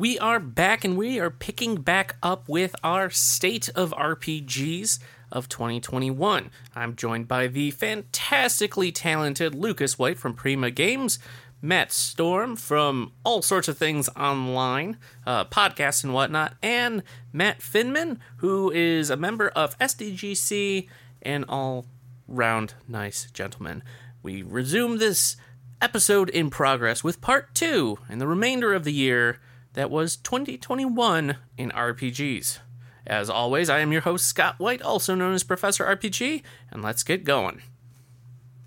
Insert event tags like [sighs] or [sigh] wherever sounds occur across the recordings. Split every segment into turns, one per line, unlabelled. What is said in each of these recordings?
We are back and we are picking back up with our State of RPGs of 2021. I'm joined by the fantastically talented Lucas White from Prima Games, Matt Storm from all sorts of things online, uh, podcasts and whatnot, and Matt Finman, who is a member of SDGC and all round nice gentleman. We resume this episode in progress with part two and the remainder of the year that was 2021 in RPGs. As always, I am your host, Scott White, also known as Professor RPG, and let's get going.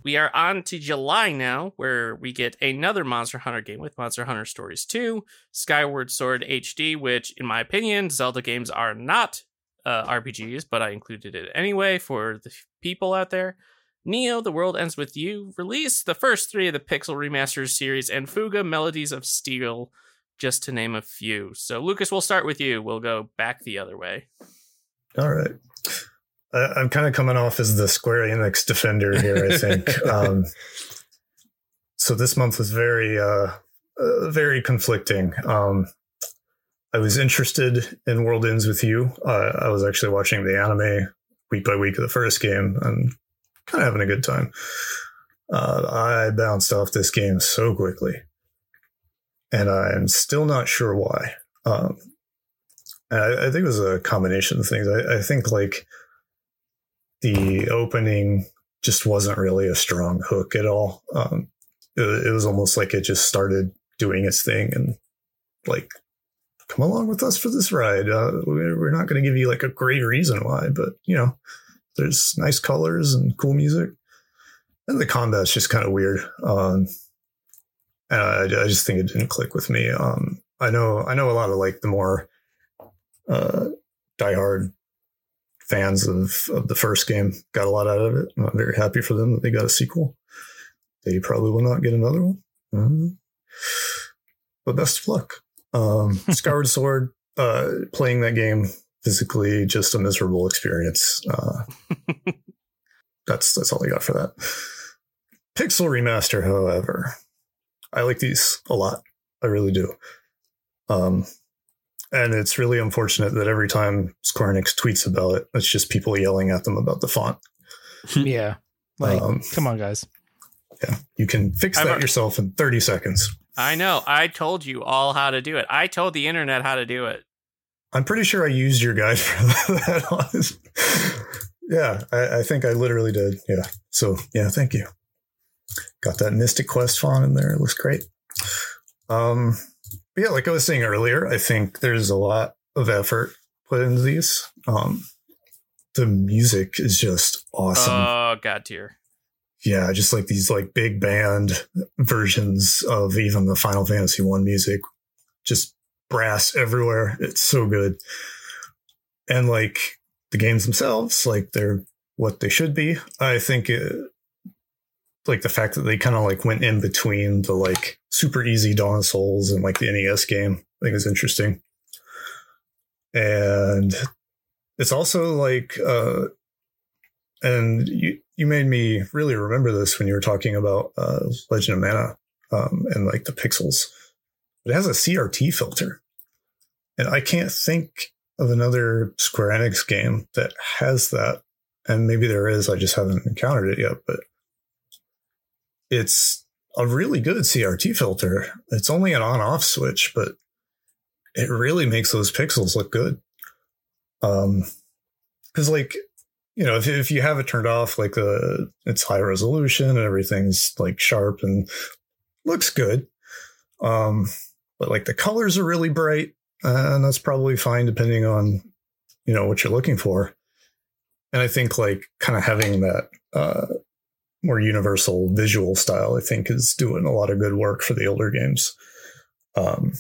We are on to July now, where we get another Monster Hunter game with Monster Hunter Stories 2, Skyward Sword HD, which, in my opinion, Zelda games are not uh, RPGs, but I included it anyway for the people out there. Neo, The World Ends With You, released the first three of the Pixel Remasters series, and Fuga Melodies of Steel, just to name a few. So, Lucas, we'll start with you. We'll go back the other way.
All right. Uh, I'm kind of coming off as the Square Enix defender here, I think. [laughs] um, so this month was very, uh, uh, very conflicting. Um, I was interested in World Ends with You. Uh, I was actually watching the anime week by week of the first game and kind of having a good time. Uh, I bounced off this game so quickly and I'm still not sure why. Um, I, I, think it was a combination of things. I, I, think like the opening just wasn't really a strong hook at all. Um, it, it, was almost like it just started doing its thing and like, come along with us for this ride. Uh, we're, not going to give you like a great reason why, but you know, there's nice colors and cool music. And the combat's just kind of weird. Um, I, I, just think it didn't click with me. Um, I know I know a lot of like the more uh, diehard fans of of the first game got a lot out of it. I'm very happy for them that they got a sequel. They probably will not get another one, uh, but best of luck. Um, [laughs] Skyward Sword uh, playing that game physically just a miserable experience. Uh, [laughs] that's that's all I got for that. Pixel remaster, however, I like these a lot. I really do. Um, and it's really unfortunate that every time Square Enix tweets about it, it's just people yelling at them about the font. [laughs]
yeah. Like, um, come on, guys.
Yeah. You can fix that yourself in 30 seconds.
I know. I told you all how to do it. I told the internet how to do it.
I'm pretty sure I used your guide [laughs] for that. yeah, I, I think I literally did. Yeah. So, yeah, thank you. Got that Mystic Quest font in there. It looks great. Um, yeah, like I was saying earlier, I think there's a lot of effort put into these. Um, the music is just awesome.
Oh, God tier.
Yeah, just like these like big band versions of even the Final Fantasy One music, just brass everywhere. It's so good. And like the games themselves, like they're what they should be. I think it, like the fact that they kind of like went in between the like super easy Dawn of Souls and like the NES game. I think is interesting. And it's also like uh and you you made me really remember this when you were talking about uh Legend of Mana um and like the pixels. It has a CRT filter. And I can't think of another Square Enix game that has that. And maybe there is, I just haven't encountered it yet, but it's a really good CRT filter. It's only an on off switch, but it really makes those pixels look good. Um, cause like, you know, if, if you have it turned off, like the, it's high resolution and everything's like sharp and looks good. Um, but like the colors are really bright and that's probably fine depending on, you know, what you're looking for. And I think like kind of having that, uh, more universal visual style, I think, is doing a lot of good work for the older games. Um,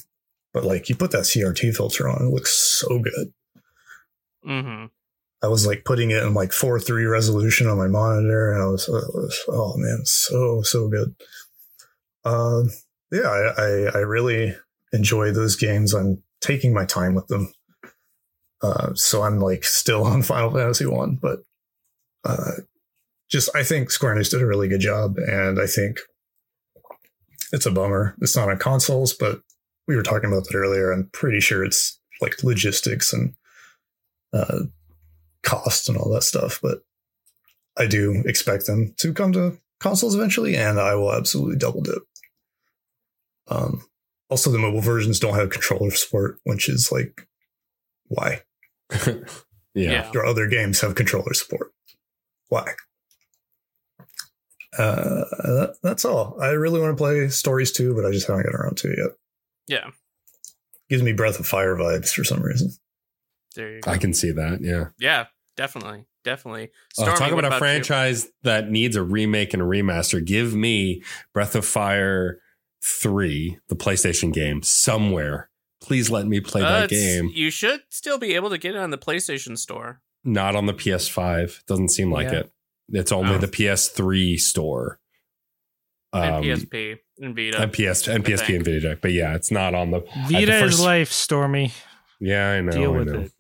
but like you put that CRT filter on, it looks so good.
Mm-hmm.
I was like putting it in like four three resolution on my monitor, and I was, I was oh man, so so good. Um, yeah, I, I I really enjoy those games. I'm taking my time with them. Uh, so I'm like still [laughs] on Final Fantasy One, but uh, just I think Square Enix did a really good job, and I think it's a bummer it's not on consoles. But we were talking about that earlier. I'm pretty sure it's like logistics and uh, cost and all that stuff. But I do expect them to come to consoles eventually, and I will absolutely double dip. Um, also, the mobile versions don't have controller support, which is like, why? [laughs]
yeah.
Yeah.
Your other games have controller support. Why? Uh, that, that's all. I really want to play Stories too, but I just haven't gotten around to it yet.
Yeah.
Gives me Breath of Fire vibes for some reason.
There you go.
I can see that. Yeah.
yeah, definitely. Definitely.
Oh, talk
what
about a
you?
franchise that needs a remake and a remaster. Give me Breath of Fire 3, the PlayStation game, somewhere. Please let me play
Uh,
that game.
You should still be able to get it on the PlayStation Store.
Not on the PS5. Doesn't seem like
Yeah.
it. It's only
Oh.
the PS3 store.
And
Um,
PSP and Vita.
and PS and
I
PSP
think.
and Vita, but yeah, it's not on the.
Vita
the
is life, Stormy.
Yeah, I know.
Deal
I
with
know.
it.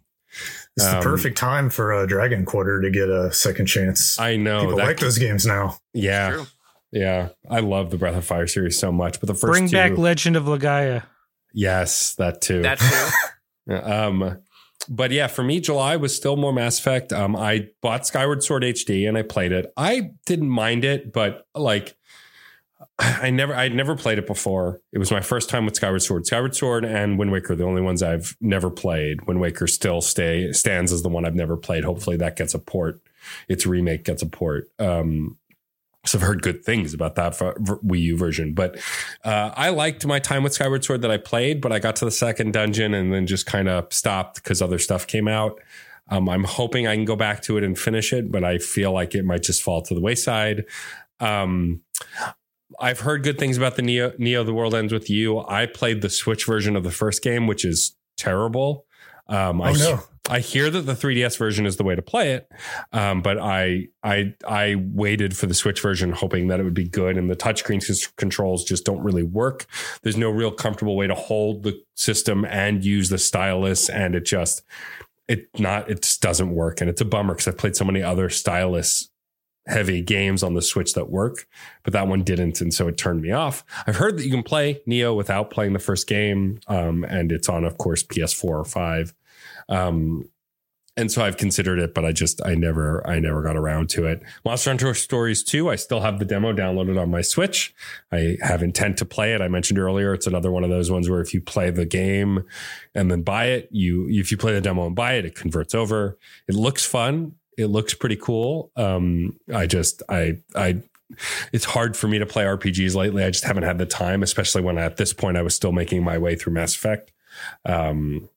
It's
Um,
the perfect time for a Dragon Quarter to get a second chance.
I know.
People
that-
like those games now.
yeah, yeah. I love the Breath of Fire series so much, but the first
Bring
two,
back Legend of Legaia.
yes, that too.
That too. [laughs]
Um, but yeah, for me, July was still more Mass Effect. Um, I bought Skyward Sword HD and I played it. I didn't mind it, but like, I never, I'd never played it before. It was my first time with Skyward Sword. Skyward Sword and Wind Waker, the only ones I've never played. Wind Waker still stay stands as the one I've never played. Hopefully, that gets a port. Its remake gets a port. Um, so I've heard good things about that Wii U version, but uh, I liked my time with Skyward Sword that I played, but I got to the second dungeon and then just kind of stopped because other stuff came out. Um, I'm hoping I can go back to it and finish it, but I feel like it might just fall to the wayside. Um, I've heard good things about the Neo, Neo The World Ends With You. I played the Switch version of the first game, which is terrible. Um, I,
Oh no.
I hear that the 3DS version is the way to play it, um, but I I I waited for the Switch version, hoping that it would be good. And the touchscreen cons- controls just don't really work. There's no real comfortable way to hold the system and use the stylus, and it just it not it just doesn't work. And it's a bummer because I've played so many other stylus heavy games on the Switch that work, but that one didn't, and so it turned me off. I've heard that you can play Neo without playing the first game, um, and it's on, of course, PS4 or five. Um, and so I've considered it, but I just I never I never got around to it. Monster Hunter Stories 2, I still have the demo downloaded on my Switch. I have intent to play it. I mentioned earlier it's another one of those ones where if you play the game and then buy it, you if you play the demo and buy it, it converts over. It looks fun. It looks pretty cool. Um, I just I I it's hard for me to play RPGs lately. I just haven't had the time, especially when at this point I was still making my way through Mass Effect. Um,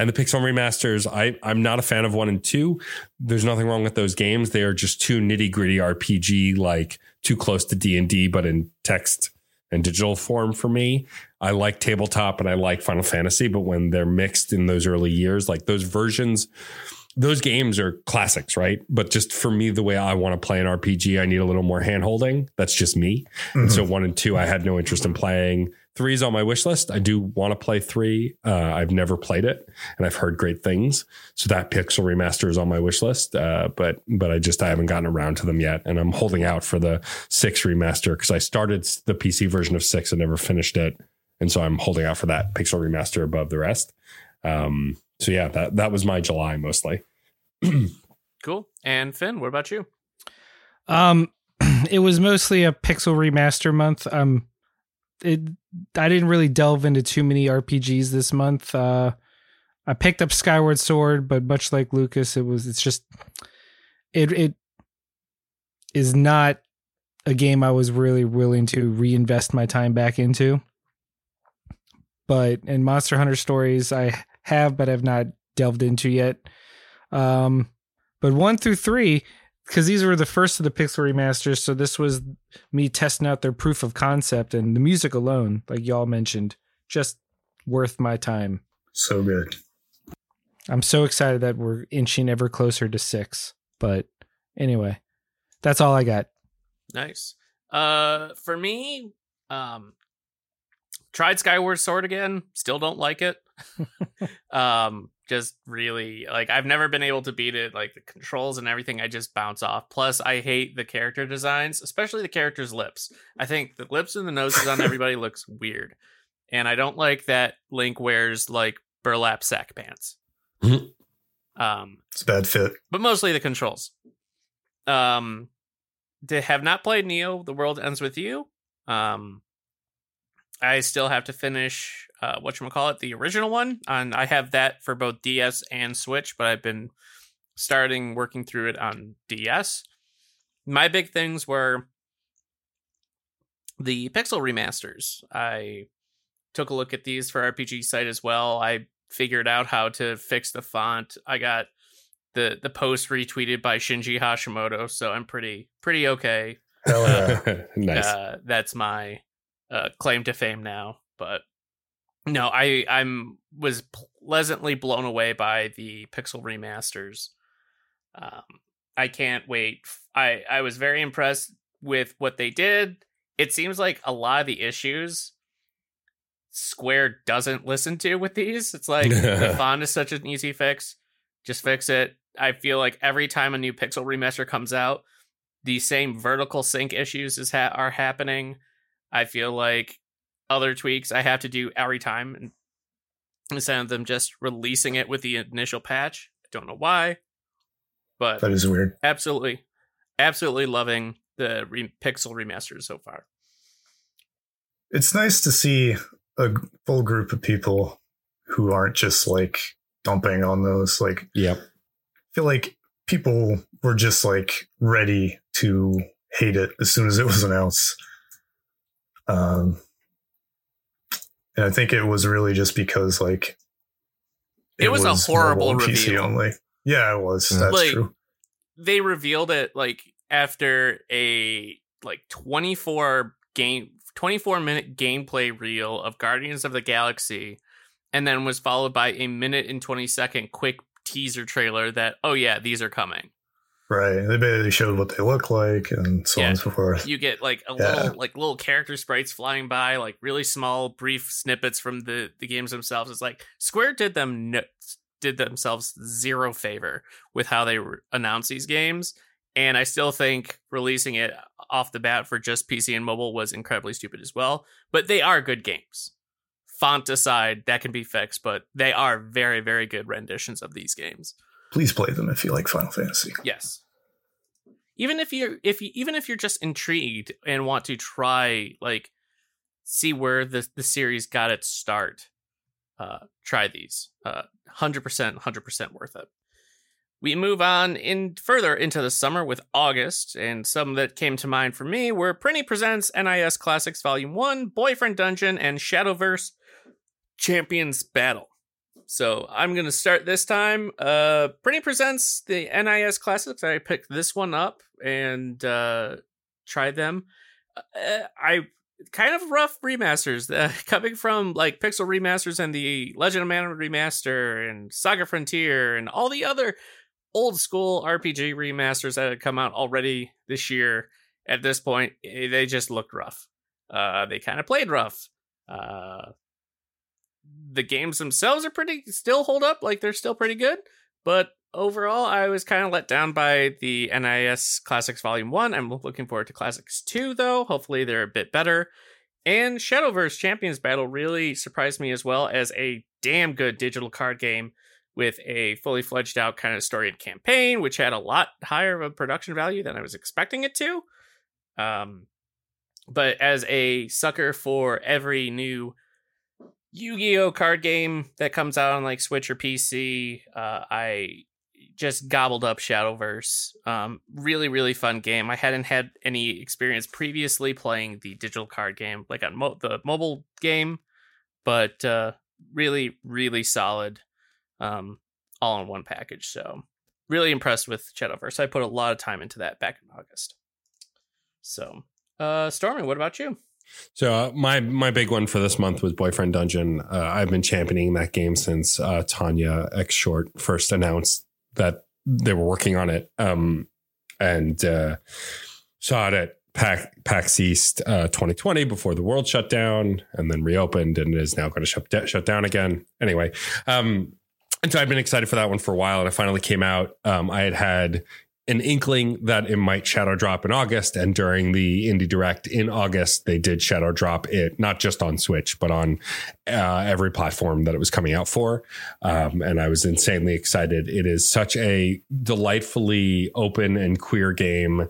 and the Pixel remasters, I, I'm not a fan of one and two. There's nothing wrong with those games. They are just too nitty gritty RPG, like too close to D and D, but in text and digital form for me. I like tabletop and I like Final Fantasy, but when they're mixed in those early years, like those versions, those games are classics, right? But just for me, the way I want to play an RPG, I need a little more hand holding. That's just me. And
Mhm.
so one and two, I had no interest in playing. Three is on my wish list. I do want to play three. Uh, I've never played it, and I've heard great things. So that Pixel remaster is on my wish list. Uh, but but I just I haven't gotten around to them yet, and I'm holding out for the six remaster because I started the PC version of six and never finished it, and so I'm holding out for that Pixel remaster above the rest. Um, so yeah, that that was my July mostly. [clears throat]
Cool. And Finn, what about you?
Um, [clears throat] it was mostly a pixel remaster month. Um, it I didn't really delve into too many RPGs this month. Uh, I picked up Skyward Sword, but much like Lucas, it was it's just it it is not a game I was really willing to reinvest my time back into. But in Monster Hunter Stories, I have, but I've not delved into yet. Um, but one through three, because these were the first of the Pixel remasters, so this was me testing out their proof of concept, and the music alone, like y'all mentioned, just worth my time.
So good.
I'm so excited that we're inching ever closer to six. But anyway, that's all I got.
Nice. Uh, for me, um, tried Skyward Sword again. Still don't like it. [laughs] um, just really like I've never been able to beat it. Like the controls and everything, I just bounce off. Plus, I hate the character designs, especially the characters' lips. I think the lips and the noses on everybody [laughs] looks weird, and I don't like that Link wears like burlap sack pants. [laughs] Um,
It's a bad fit.
but mostly the controls. Um, they have not played Neo. The World Ends with You. Um, I still have to finish uh, what you call it, the original one. And I have that for both DS and Switch, but I've been starting working through it on DS. My big things were the pixel remasters. I took a look at these for RPG site as well. I figured out how to fix the font. I got the the post retweeted by Shinji Hashimoto, so I'm pretty pretty okay.
Hell yeah. [laughs]
nice.
Uh, that's my uh, claim to fame now. But no, I I'm was pleasantly blown away by the pixel remasters. Um, I can't wait. I I was very impressed with what they did. It seems like a lot of the issues Square doesn't listen to with these. It's like the [laughs] font is such an easy fix. Just fix it. I feel like every time a new pixel remaster comes out, the same vertical sync issues is ha- are happening. I feel like other tweaks I have to do every time instead of them just releasing it with the initial patch. I don't know why, but
That is weird.
absolutely, absolutely loving the re- pixel remasters so far.
It's nice to see a full group of people who aren't just like dumping on those. Like,
yep.
I feel like people were just like ready to hate it as soon as it was announced. Um, and I think it was really just because like
It was a horrible
mobile and
reveal.
only. Yeah, it was.
Yeah.
That's
Like,
true.
they revealed it like after a like 24 game 24 minute gameplay reel of Guardians of the Galaxy and then was followed by a minute and 20 second quick teaser trailer that oh yeah these are coming
Right. They basically showed what they look like and so
Yeah.
on and so forth.
you get like a
Yeah.
little like little character sprites flying by like really small brief snippets from the the games themselves it's like square did them no, did themselves zero favor with how they re- announce these games and i still think releasing it off the bat for just pc and mobile was incredibly stupid as well but they are good games font aside that can be fixed but they are very very good renditions of these games
Please play them if you like Final Fantasy.
Yes. Even if you're if you even if you're just intrigued and want to try like see where the the series got its start, uh try these. Uh 100% 100% worth it. We move on in further into the summer with August, and some that came to mind for me were Prinny Presents NIS Classics Volume 1, Boyfriend Dungeon, and Shadowverse Champions Battle. So I'm gonna start this time. Uh presents the NIS classics. I picked this one up and uh tried them. Uh, I kind of rough remasters uh, [laughs] coming from like Pixel remasters and the Legend of Mana remaster and Saga Frontier and all the other old school RPG remasters that had come out already this year. At this point, eh, they just looked rough. Uh, they kind of played rough. Uh, the games themselves are pretty still hold up like they're still pretty good but overall i was kind of let down by the nis classics volume 1 i'm looking forward to classics 2 though. Hopefully they're a bit better. And shadowverse champions battle really surprised me as well as a damn good digital card game with a fully fledged out kind of story and campaign which had a lot higher of a production value than i was expecting it to. Um but as a sucker for every new Yu-Gi-Oh card game that comes out on like Switch or PC. Uh, I just gobbled up Shadowverse. Um, really, really fun game. I hadn't had any experience previously playing the digital card game, like on mo- the mobile game, but uh, really, really solid. Um, all in one package. So really impressed with Shadowverse. I put a lot of time into that back in August. So, uh, Stormy, what about you?
So uh, my my big one for this month was Boyfriend Dungeon. Uh, I've been championing that game since uh, Tanya X Short first announced that they were working on it, um, and uh, saw it at PAX, East uh, 2020 before the world shut down, and then reopened, and is now going to shut shut down again. Anyway, um, and so I've been excited for that one for a while, and it finally came out. Um, I had had an inkling that it might shadow drop in August. And during the Indie Direct in August, they did shadow drop it, not just on Switch, but on uh, every platform that it was coming out for. Um, and I was insanely excited. It is such a delightfully open and queer game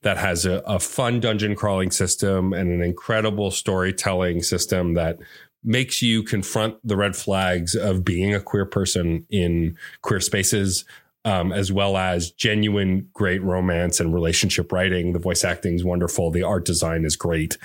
that has a, a fun dungeon crawling system and an incredible storytelling system that makes you confront the red flags of being a queer person in queer spaces um, as well as genuine great romance and relationship writing. The voice acting is wonderful. The art design is great.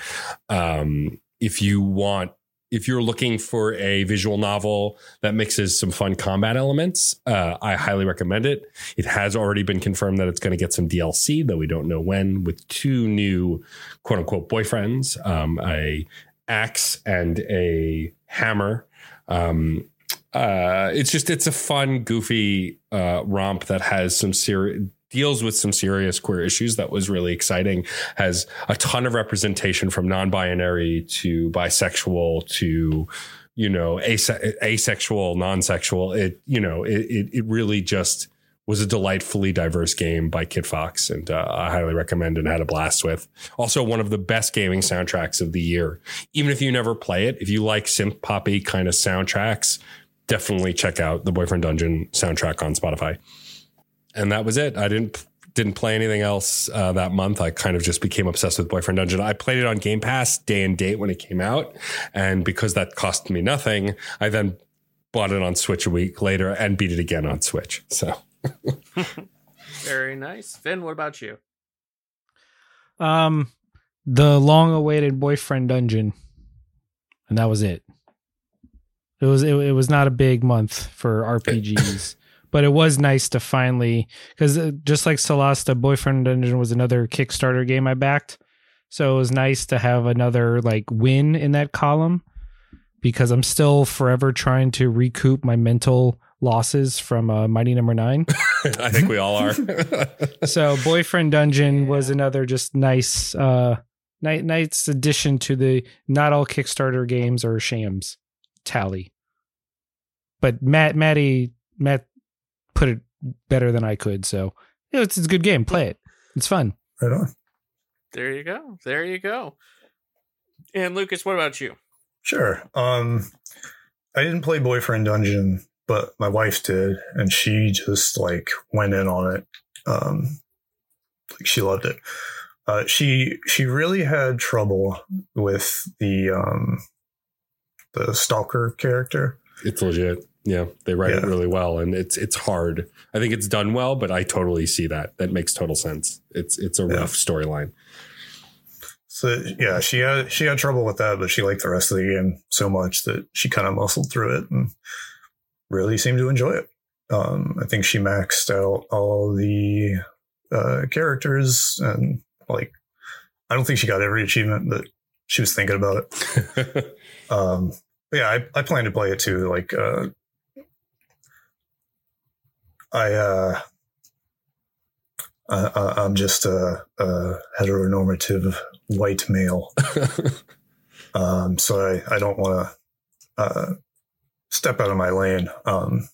Um, if you want, if you're looking for a visual novel that mixes some fun combat elements, uh, I highly recommend it. It has already been confirmed that it's going to get some DLC, though we don't know when, with two new quote unquote boyfriends, um, a axe and a hammer. Um, uh, it's just it's a fun, goofy uh, romp that has some serious deals with some serious queer issues that was really exciting has a ton of representation from non-binary to bisexual to you know ase- asexual non-sexual it you know it, it, really just was a delightfully diverse game by Kitfox, and uh, I highly recommend and had a blast with. Also, one of the best gaming soundtracks of the year. Even if you never play it, if you like synth poppy kind of soundtracks, definitely check out the Boyfriend Dungeon soundtrack on Spotify. And that was it. I didn't didn't play anything else uh, that month. I kind of just became obsessed with Boyfriend Dungeon. I played it on Game Pass day and date when it came out, and because that cost me nothing, I then bought it on Switch a week later and beat it again on Switch. So [laughs]
very nice, Finn. What about you?
Um, the long-awaited Boyfriend Dungeon, and that was it. It was it, it was not a big month for RPGs, [laughs] but it was nice to finally because uh, just like Solasta, Boyfriend Dungeon was another Kickstarter game I backed, so it was nice to have another like win in that column because I'm still forever trying to recoup my mental losses from uh, Mighty Number no. Nine. [laughs]
I think we all are. [laughs]
so Boyfriend Dungeon was another just nice, uh, nice addition to the not all Kickstarter games are shams tally. But Matt, Matty, Matt put it better than I could. So you know, it's, it's a good game. Play it. It's fun.
Right on.
There you go. There you go. And Lucas, what about you?
Sure. Um, I didn't play Boyfriend Dungeon, but my wife did, and she just like went in on it. Um, like she loved it. Uh, she she really had trouble with the um, the stalker character.
It's legit. Yeah, they write yeah. it really well, and it's it's hard. I think it's done well, but I totally see that. That makes total sense. It's it's a yeah. rough storyline.
So yeah, she had she had trouble with that, but she liked the rest of the game so much that she kind of muscled through it and really seemed to enjoy it. Um, I think she maxed out all the uh, characters and like I don't think she got every achievement, but she was thinking about it. [laughs] um, yeah, I, I plan to play it too. Like, uh, I, uh, I, I'm just a, a heteronormative white male. [laughs] um, so I, I don't want to, uh, step out of my lane. Um,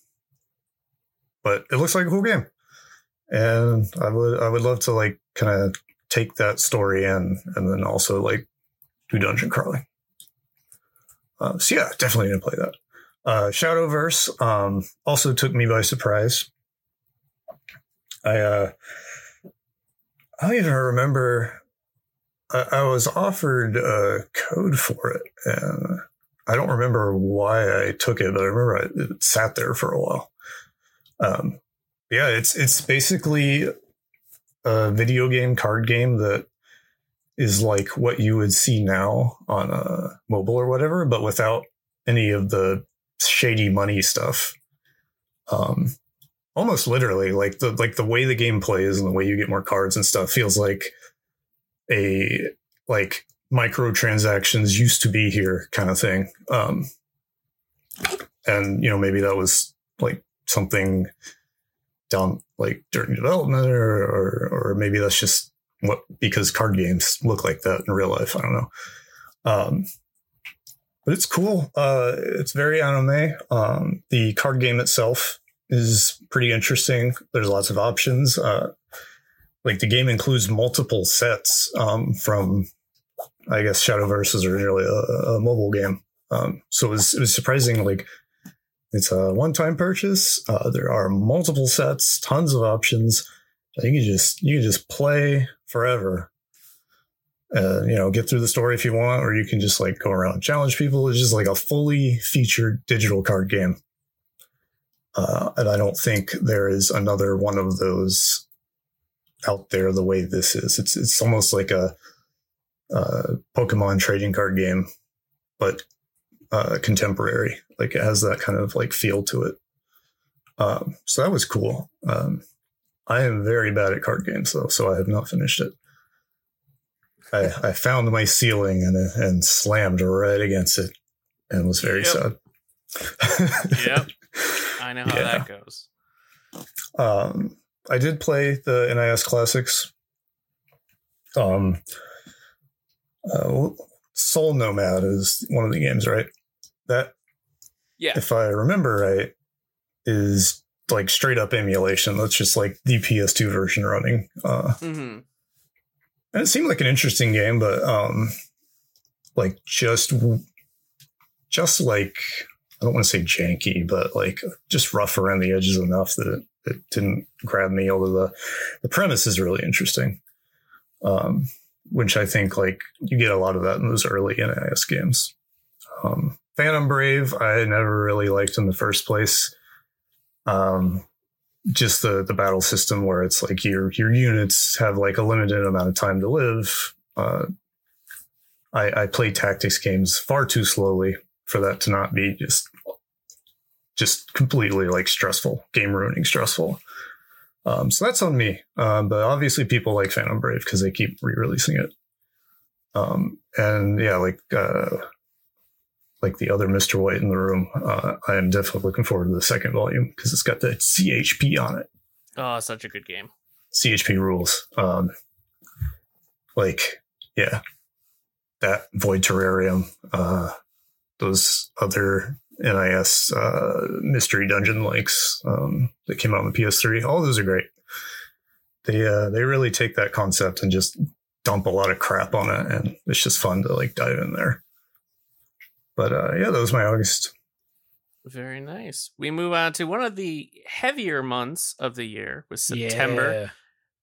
but it looks like a cool game. And I would, I would love to like kind of take that story in and then also like do dungeon crawling. Uh, so yeah, definitely gonna play that. Uh, Shadowverse um, also took me by surprise. I uh, I don't even remember. I, I was offered a code for it, and I don't remember why I took it, but I remember I, it sat there for a while. Um, yeah, it's it's basically a video game card game that is like what you would see now on a mobile or whatever, but without any of the shady money stuff. Um, almost literally, like the like the way the game plays and the way you get more cards and stuff feels like a like microtransactions used to be here kind of thing. Um, and you know maybe that was like something down like during development or, or or maybe that's just what because card games look like that in real life. I don't know. Um, but it's cool. Uh, it's very anime. Um, the card game itself is pretty interesting. There's lots of options. Uh, like the game includes multiple sets um, from, I guess, Shadowverse is originally a, a mobile game. Um, so it was, it was surprising. Like it's a one-time purchase. Uh, there are multiple sets, tons of options. You can just you can just play forever. Uh, you know, get through the story if you want, or you can just like go around challenge people. It's just like a fully featured digital card game. Uh, and I don't think there is another one of those out there the way this is. It's it's almost like a, a Pokemon trading card game, but uh, contemporary. Like it has that kind of like feel to it. Um, so that was cool. Um, I am very bad at card games though, so I have not finished it. I, I found my ceiling and and slammed right against it, and was very
Yep.
sad.
Yep. [laughs] I know how
Yeah.
that goes.
Um, I did play the NIS classics. Um, uh, Soul Nomad is one of the games, right? That,
Yeah.
if I remember right, is like straight up emulation. That's just like the PS2 version running. Uh,
hmm
and it seemed like an interesting game, but um, like just, just like I don't want to say janky, but like just rough around the edges enough that it, it didn't grab me. Although the the premise is really interesting, um, which I think like you get a lot of that in those early NIS games. Um, Phantom Brave, I never really liked in the first place. Um, just the the battle system where it's like your your units have like a limited amount of time to live. Uh, I, I play tactics games far too slowly for that to not be just just completely like stressful, game ruining stressful. Um, so that's on me. Um, but obviously people like Phantom Brave because they keep re-releasing it. Um, and yeah, like uh, like the other Mr. White in the room, uh, I am definitely looking forward to the second volume because it's got the ZHP on it.
Oh, such a good game.
ZHP rules. Um, like, yeah, that Void Terrarium, uh, those other NIS uh, mystery dungeon likes um, that came out on the PS3, all those are great. They uh, they really take that concept and just dump a lot of crap on it, and it's just fun to like dive in there. But uh, yeah, that was my August.
Very nice. We move on to one of the heavier months of the year was September.
Yeah.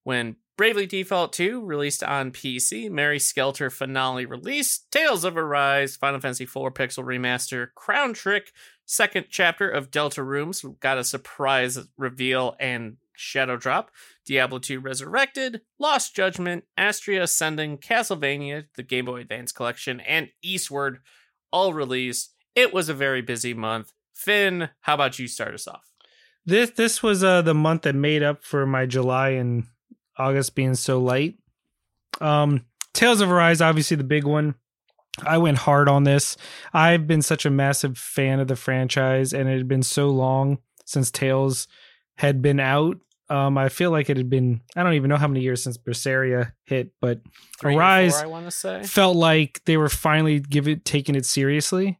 when Bravely Default 2 released on PC, Mary Skelter finale release, Tales of Arise, Final Fantasy IV Pixel Remaster, Crown Trick, second chapter of Deltarune, got a surprise reveal and shadow drop, Diablo 2 Resurrected, Lost Judgment, Astria Ascending, Castlevania, the Game Boy Advance Collection, and Eastward all released. It was a very busy month. Finn, how about you start us off?
This this was uh the month that made up for my July and August being so light. Um Tales of Arise, obviously the big one. I went hard on this. I've been such a massive fan of the franchise, and it had been so long since Tales had been out. Um, I feel like it had been I don't even know how many years since Berseria hit, but
Three
Arise
four, I want to say.
felt like they were finally giving taking it seriously.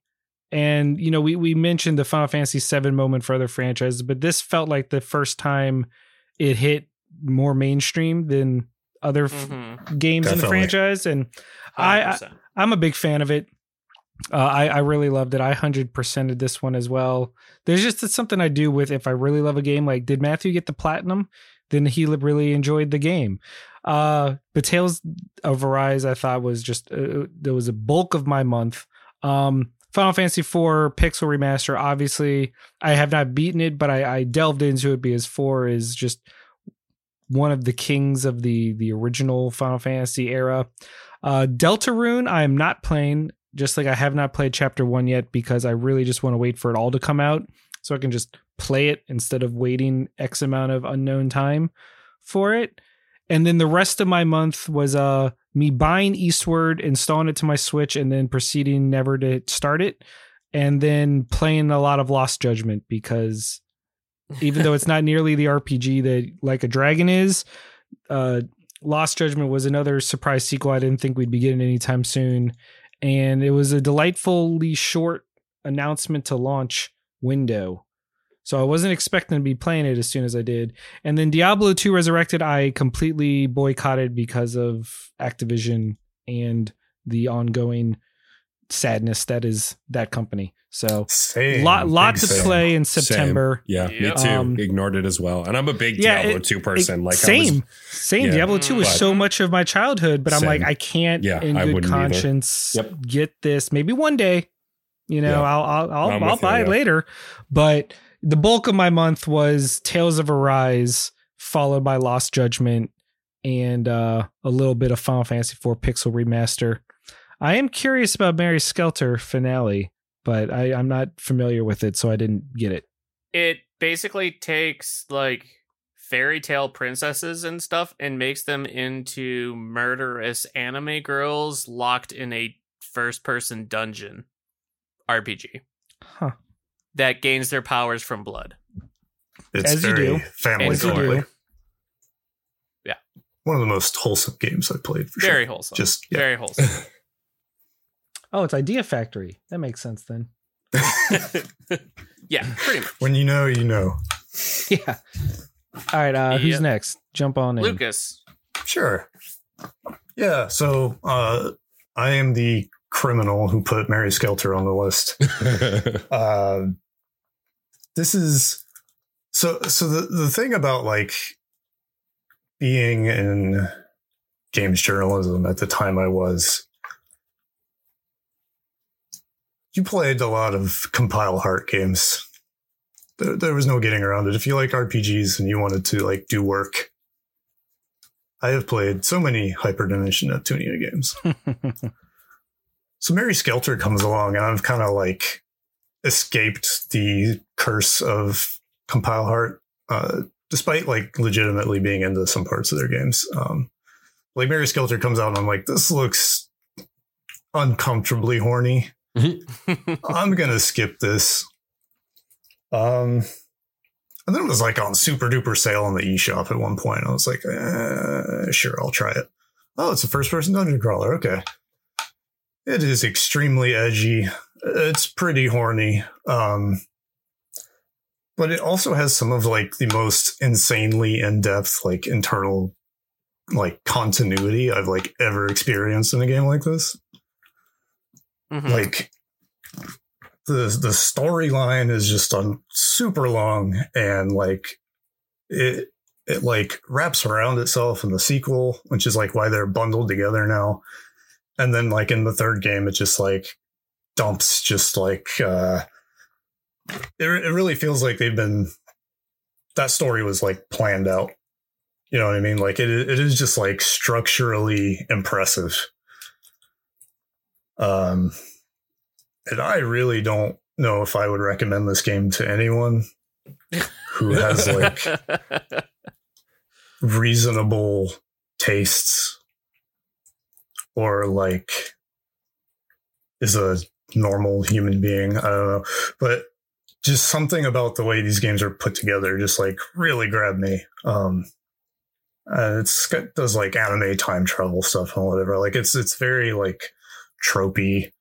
And you know, we we mentioned the Final Fantasy VII moment for other franchises, but this felt like the first time it hit more mainstream than other f-
Mhm.
games in the franchise. And I, I
100%.
I'm a big fan of it. Uh, I I really loved it. I hundred percented this one as well. There's just something I do with if I really love a game. Like, did Matthew get the platinum? Then he really enjoyed the game. Uh, but Tales of Arise, I thought was just uh, there was a bulk of my month. Um, Final Fantasy IV Pixel Remaster. Obviously, I have not beaten it, but I, I delved into it because four is just one of the kings of the the original Final Fantasy era. Uh, Deltarune, I am not playing. Just like I have not played Chapter One yet because I really just want to wait for it all to come out so I can just play it instead of waiting X amount of unknown time for it. And then the rest of my month was uh me buying Eastward, installing it to my Switch, and then proceeding never to start it, and then playing a lot of Lost Judgment because [laughs] even though it's not nearly the RPG that Like a Dragon is, uh, Lost Judgment was another surprise sequel I didn't think we'd be getting anytime soon. And it was a delightfully short announcement to launch window. So I wasn't expecting to be playing it as soon as I did. And then Diablo 2 Resurrected, I completely boycotted because of Activision and the ongoing sadness that is that company. So
Same.
lot lot
Big
to
same.
play in September.
Yeah, me too.
Um,
Ignored it as well. And I'm a big
Yeah,
Diablo
it-
2 person. like I
same,
was,
same.
yeah.
Diablo two was so much of my childhood, but I'm like, I can't,
Yeah,
in
I
good conscience,
Yep.
get this. Maybe one day, you know,
Yeah.
I'll I'll I'll,
I'm
I'll
with you,
buy it
yeah.
later. But the bulk of my month was Tales of Arise, followed by Lost Judgment, and uh, a little bit of Final Fantasy IV Pixel Remaster. I am curious about Mary Skelter finale, but I, I'm not familiar with it, so I didn't get it.
it basically takes like fairy tale princesses and stuff and makes them into murderous anime girls locked in a first person dungeon RPG
Huh.
that gains their powers from blood.
It's
As you
very
do.
family
As
friendly.
do.
Yeah.
One of the most wholesome games I've played for
Very
sure.
wholesome.
Just yeah.
Very wholesome. [laughs]
Oh, it's Idea Factory. That makes sense then. [laughs]
yeah, pretty much.
when you know, you know. [laughs]
Yeah. All right. Uh, who's
Yep.
next? Jump on in.
Lucas.
Sure. Yeah. So uh, I am the criminal who put Mary Skelter on the list. [laughs] uh, this is so so the the thing about like being in games journalism at the time I was you played a lot of compile heart games. There, there was no getting around it. If you like RPGs and you wanted to like do work I have played so many hyperdimension Neptunia games. [laughs] So Mary Skelter comes along and I've kind of like escaped the curse of compile heart uh, despite like legitimately being into some parts of their games. Um, like mary skelter comes out and i'm like this looks uncomfortably horny i'm gonna skip this um and then it was like on super duper sale on the eShop at one point. I was like, eh, sure, I'll try it. Oh, it's a first person dungeon crawler. Okay. It is extremely edgy. It's pretty horny. Um, but it also has some of like the most insanely in-depth like internal like continuity I've like ever experienced in a game like this.
Mhm.
Like the the storyline is just on super long and like it it like wraps around itself in the sequel, which is like why they're bundled together now. And then like in the third game, it just like dumps just like uh it, it really feels like they've been that story was like planned out. You know what I mean? Like it it is just like structurally impressive. Um and I really don't know if I would recommend this game to anyone [laughs] who has like reasonable tastes or like is a normal human being. I don't know. But just something about the way these games are put together just like really grabbed me. Um uh, it's got does like anime time travel stuff and whatever. Like it's it's very like tropey.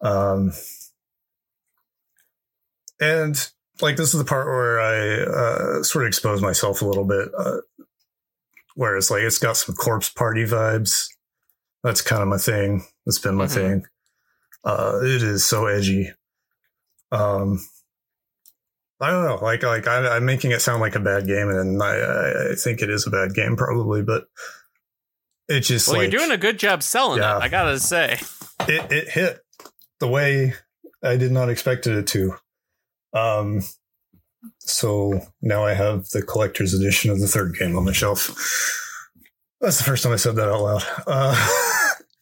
Um and like this is the part where I uh, sort of expose myself a little bit, uh, where it's like it's got some corpse party vibes. That's kind of my thing. That's been my
Mhm.
thing. Uh, it is so edgy. Um, I don't know. Like, like I, I'm making it sound like a bad game, and I, I think it is a bad game, probably. But it just
well,
like
you're doing a good job selling
Yeah.
it. I gotta say.
it, it hit the way I did not expect it to. Um, so now I have the collector's edition of the third game on the shelf. That's the first time I said that out loud. Uh, [laughs]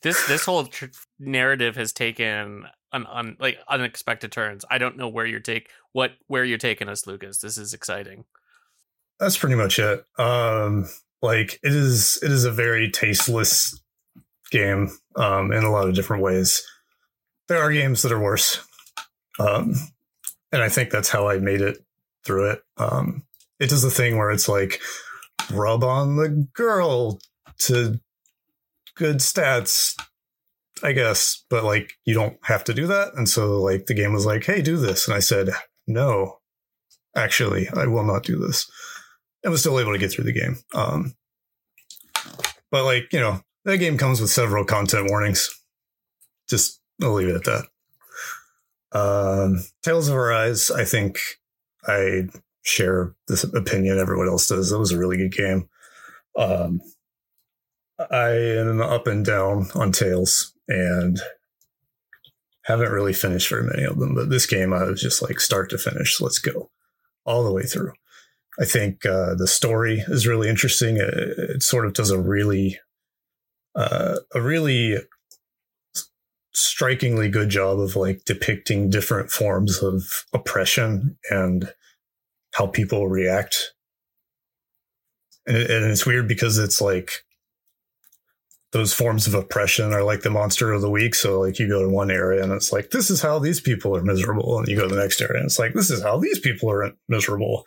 This this whole tr- narrative has taken an un, like unexpected turns. I don't know where you're take what where you're taking us, Lucas. This is exciting.
that's pretty much it. Um, like it is, it is a very tasteless game um, in a lot of different ways. There are games that are worse, um, and I think that's how I made it through it. Um, it does the thing where it's like rub on the girl to good stats, I guess, but like you don't have to do that. And so like the game was like, hey, do this. And I said, no, actually, I will not do this. I was still able to get through the game. Um, but like, you know, that game comes with several content warnings. Just I'll leave it at that. Um, Tales of Arise, I think I share this opinion everyone else does. It was a really good game. Um, I am up and down on Tales and haven't really finished very many of them, but this game I was just like start to finish. Let's go all the way through. I think uh, the story is really interesting. It, it sort of does a really, uh, a really strikingly good job of like depicting different forms of oppression and how people react. And, and it's weird because it's like those forms of oppression are like the monster of the week. So like you go to one area and it's like, this is how these people are miserable. And you go to the next area and it's like, this is how these people are miserable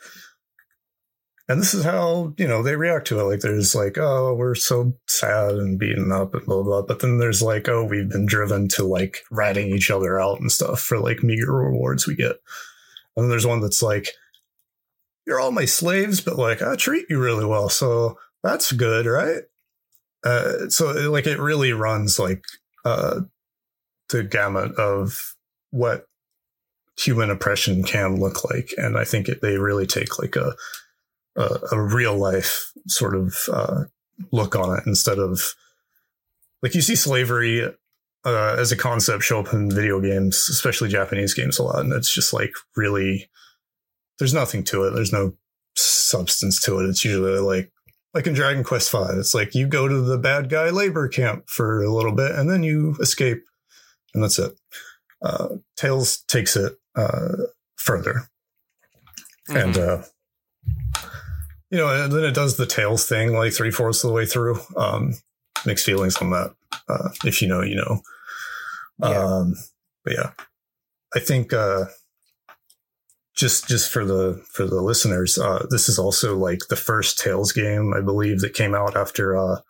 and this is how you know they react to it. Like there's like oh we're so sad and beaten up and blah blah but then there's like oh we've been driven to like ratting each other out and stuff for like meager rewards we get. And then there's one that's like you're all my slaves but like i treat you really well so that's good right? Uh, so it, like it really runs like uh the gamut of what human oppression can look like. And i think it, they really take like a a, a real life sort of uh, look on it instead of like you see slavery uh, as a concept show up in video games, especially Japanese games a lot, and it's just like really there's nothing to it. There's no substance to it. It's usually like like in Dragon Quest Five. It's like you go to the bad guy labor camp for a little bit and then you escape, and that's it. Uh, Tales takes it uh, further, mm-hmm. and uh, you know, and then it does the Tales thing like three fourths of the way through. Um, mixed feelings on that. Uh, if you know, you know. Yeah. Um, but yeah, I think uh, just just for the for the listeners, uh, this is also like the first Tales game I believe that came out after uh,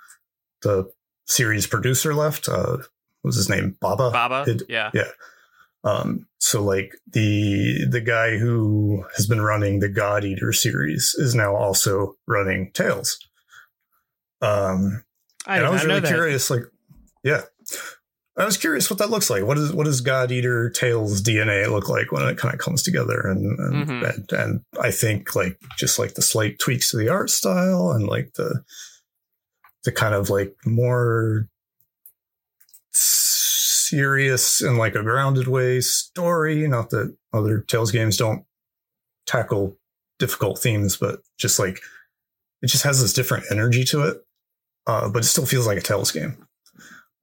the series producer left. Uh, what was his name? Baba.
Baba. Yeah.
Yeah. Um, so like the the guy who has been running the God Eater series is now also running Tales. Um, I, and I was really curious, like, yeah, I was curious what that looks like. What is what does God Eater Tales DNA look like when it kind of comes together? And and, mm-hmm. and and I think like just like the slight tweaks to the art style and like the the kind of like more serious in like a grounded way story. Not that other Tales games don't tackle difficult themes, but just like it just has this different energy to it. Uh, but it still feels like a Tales game.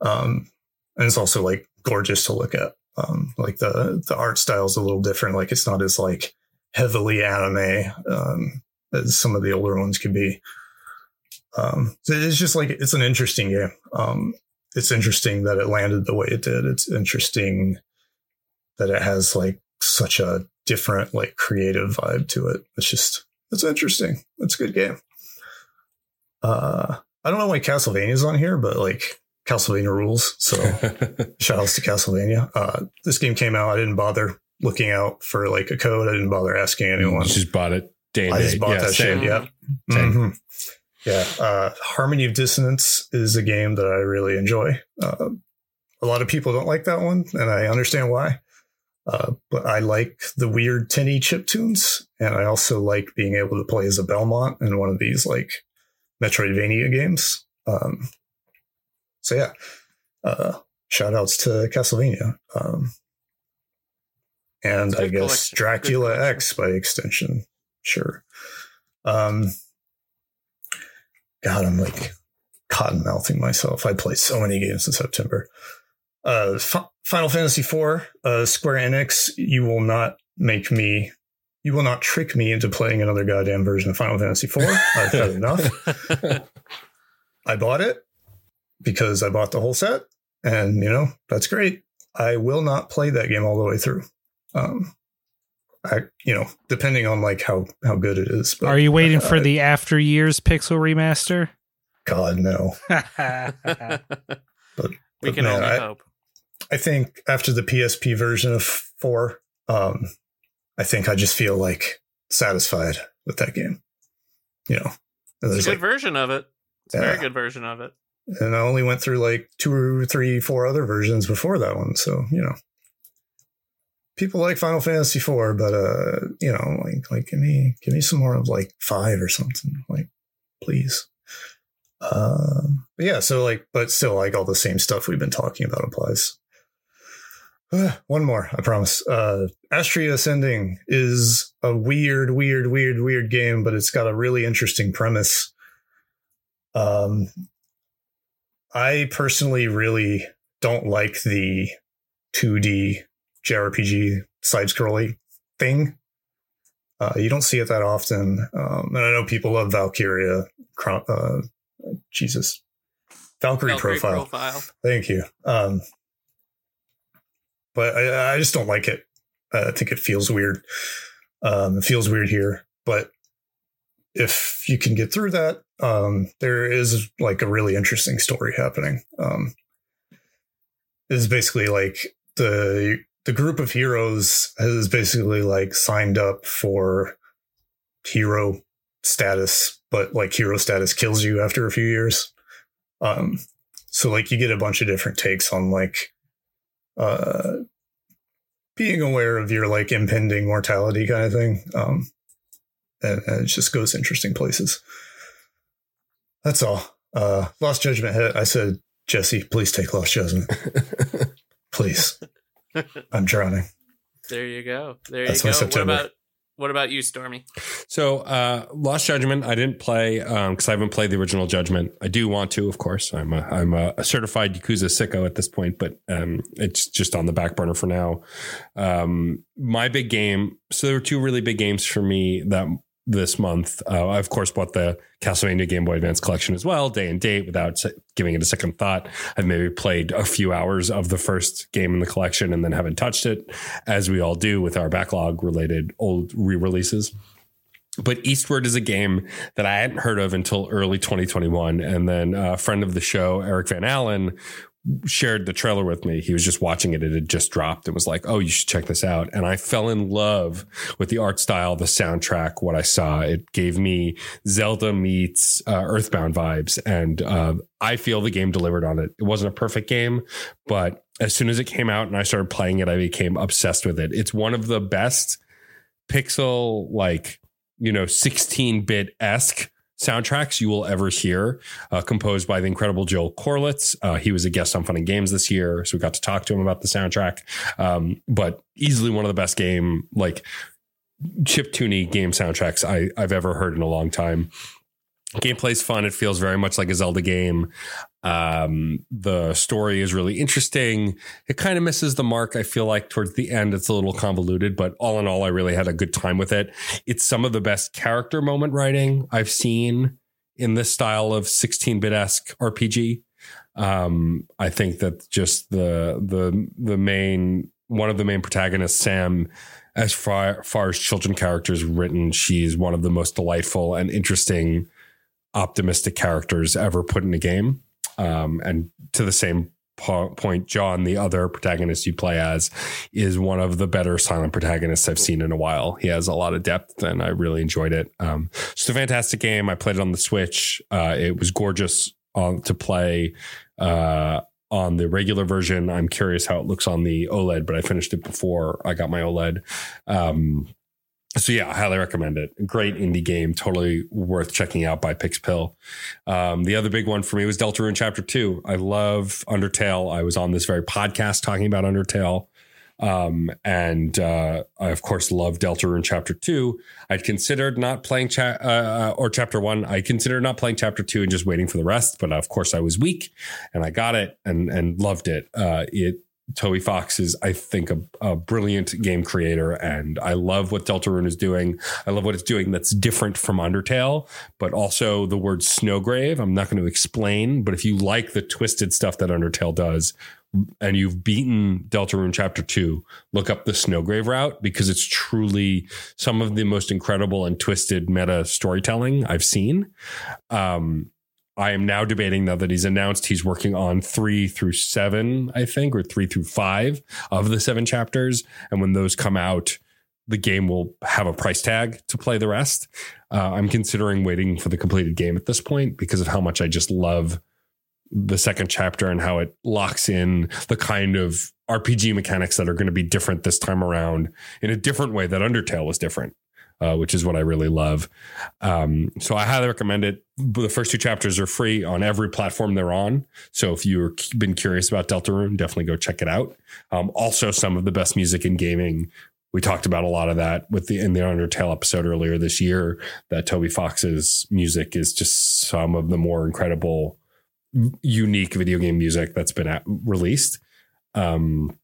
Um, and it's also like gorgeous to look at. Um, like the the art style is a little different. Like it's not as like heavily anime um, as some of the older ones could be. Um, so it's just like it's an interesting game. Um, it's interesting that it landed the way it did. It's interesting that it has like such a different, like creative vibe to it. It's just, it's interesting. It's a good game. Uh, I don't know why Castlevania's on here, but like Castlevania rules. So [laughs] shout outs to Castlevania. Uh, this game came out. I didn't bother looking out for like a code. I didn't bother asking anyone.
You just bought it.
Day I just bought yeah, that same. shit. Yeah. Mm-hmm. Yeah, uh, Harmony of Dissonance is a game that I really enjoy. Uh, a lot of people don't like that one, and I understand why. Uh, but I like the weird tinny chip tunes, and I also like being able to play as a Belmont in one of these like Metroidvania games. Um, so yeah, uh, shout outs to Castlevania. Um, and I guess collection. Dracula X by extension. Sure. Um, God, I'm like cotton mouthing myself. I played so many games in September. Uh, F- Final Fantasy IV, uh, Square Enix, you will not make me, you will not trick me into playing another goddamn version of Final Fantasy IV. I've had [laughs] enough. I bought it. because I bought the whole set, and you know that's great. I will not play that game all the way through. Um, I you know depending on like how how good it is.
But, Are you waiting uh, for the after years pixel remaster?
God no. [laughs]
but, [laughs] we can man, only I, hope.
I think after the PSP version of four, um, I think I just feel like satisfied with that game. You know,
it's a good like, version of it. It's a very good version of it.
And I only went through like two or three, four other versions before that one. So, you know, people like Final Fantasy IV, but, uh, you know, like, like, give me, give me some more of like five or something. Like, please. Um, yeah, so like, but still, like all the same stuff we've been talking about applies. [sighs] one more, I promise. Uh, Astria Ascending is a weird, weird, weird, weird game, but it's got a really interesting premise. Um, I personally really don't like the 2D JRPG side scrolling thing. Uh, you don't see it that often. Um, and I know people love Valkyria. Uh, Jesus. Valkyrie, Valkyrie profile. profile. Thank you. Um, but I, I, just don't like it. I think it feels weird. Um, it feels weird here. But if you can get through that, um, there is like a really interesting story happening. Um, is basically like the the group of heroes has basically like signed up for hero status, but like hero status kills you after a few years. Um, so like you get a bunch of different takes on like uh being aware of your like impending mortality kind of thing. Um, and, and it just goes interesting places. That's all. Uh, Lost Judgment hit. I said, Jesse, please take Lost Judgment. [laughs] please. I'm drowning.
There you go. There That's you go. What about what about you, Stormy?
So, uh, Lost Judgment, I didn't play because um, I haven't played the original Judgment. I do want to, of course. I'm a, I'm a certified Yakuza sicko at this point, but um, it's just on the back burner for now. Um, my big game. So there were two really big games for me that this month. Uh, I, of course, bought the Castlevania Game Boy Advance collection as well, day and date, without giving it a second thought. I've maybe played a few hours of the first game in the collection and then haven't touched it, as we all do with our backlog related old re releases. But Eastward is a game that I hadn't heard of until early 2021. And then a friend of the show, Eric Van Allen, shared the trailer with me. He was just watching it. It had just dropped and was like, Oh, you should check this out. And I fell in love with the art style, the soundtrack, what I saw. It gave me Zelda meets uh, Earthbound vibes. And uh, I feel the game delivered on it. It wasn't a perfect game, but as soon as it came out and I started playing it, I became obsessed with it. It's one of the best pixel, like, you know, 16 bit esque soundtracks you will ever hear, uh, composed by the incredible Joel Corelitz. Uh, he was a guest on Fun and Games this year, so we got to talk to him about the soundtrack. Um, but easily one of the best game, like chip tuney game soundtracks I, I've ever heard in a long time. Gameplay's fun. It feels very much like a Zelda game. Um, the story is really interesting. It kind of misses the mark. I feel like towards the end, it's a little convoluted, but all in all, I really had a good time with it. It's some of the best character moment writing I've seen in this style of 16 bit esque RPG. Um, I think that just the, the, the main, one of the main protagonists, Sam, as far, far as children characters written, she's one of the most delightful and interesting optimistic characters ever put in a game. Um, and to the same po- point, John, the other protagonist you play as, is one of the better silent protagonists I've seen in a while. He has a lot of depth, and I really enjoyed it. Um, it's a fantastic game. I played it on the Switch. Uh, it was gorgeous uh, to play. Uh, on the regular version. I'm curious how it looks on the OLED, but I finished it before I got my OLED. Um, so yeah, I highly recommend it. Great indie game, totally worth checking out by Pixpil. Um, the other big one for me was Deltarune Chapter Two. I love Undertale. I was on this very podcast talking about Undertale, um, and uh, I of course love Deltarune Chapter Two. I'd considered not playing cha- uh, uh, or Chapter One. I considered not playing Chapter Two and just waiting for the rest. But of course, I was weak, and I got it and and loved it. Uh, it Toby Fox is, I think, a, a, brilliant game creator, and I love what Deltarune is doing. I love what it's doing that's different from Undertale, but also the word Snowgrave. I'm not going to explain, but if you like the twisted stuff that Undertale does, and you've beaten Deltarune Chapter 2, look up the Snowgrave route because it's truly some of the most incredible and twisted meta storytelling I've seen. Um, I am now debating now that he's announced he's working on three through seven, I think, or three through five of the seven chapters. And when those come out, the game will have a price tag to play the rest. Uh, I'm considering waiting for the completed game at this point because of how much I just love the second chapter and how it locks in the kind of RPG mechanics that are going to be different this time around in a different way that Undertale was different uh, which is what I really love. Um, so I highly recommend it. The first two chapters are free on every platform they're on. So if you've been curious about Deltarune, definitely go check it out. Um, also, some of the best music in gaming. We talked about a lot of that with the in the Undertale episode earlier this year. That Toby Fox's music is just some of the more incredible, unique video game music that's been at, released. Um,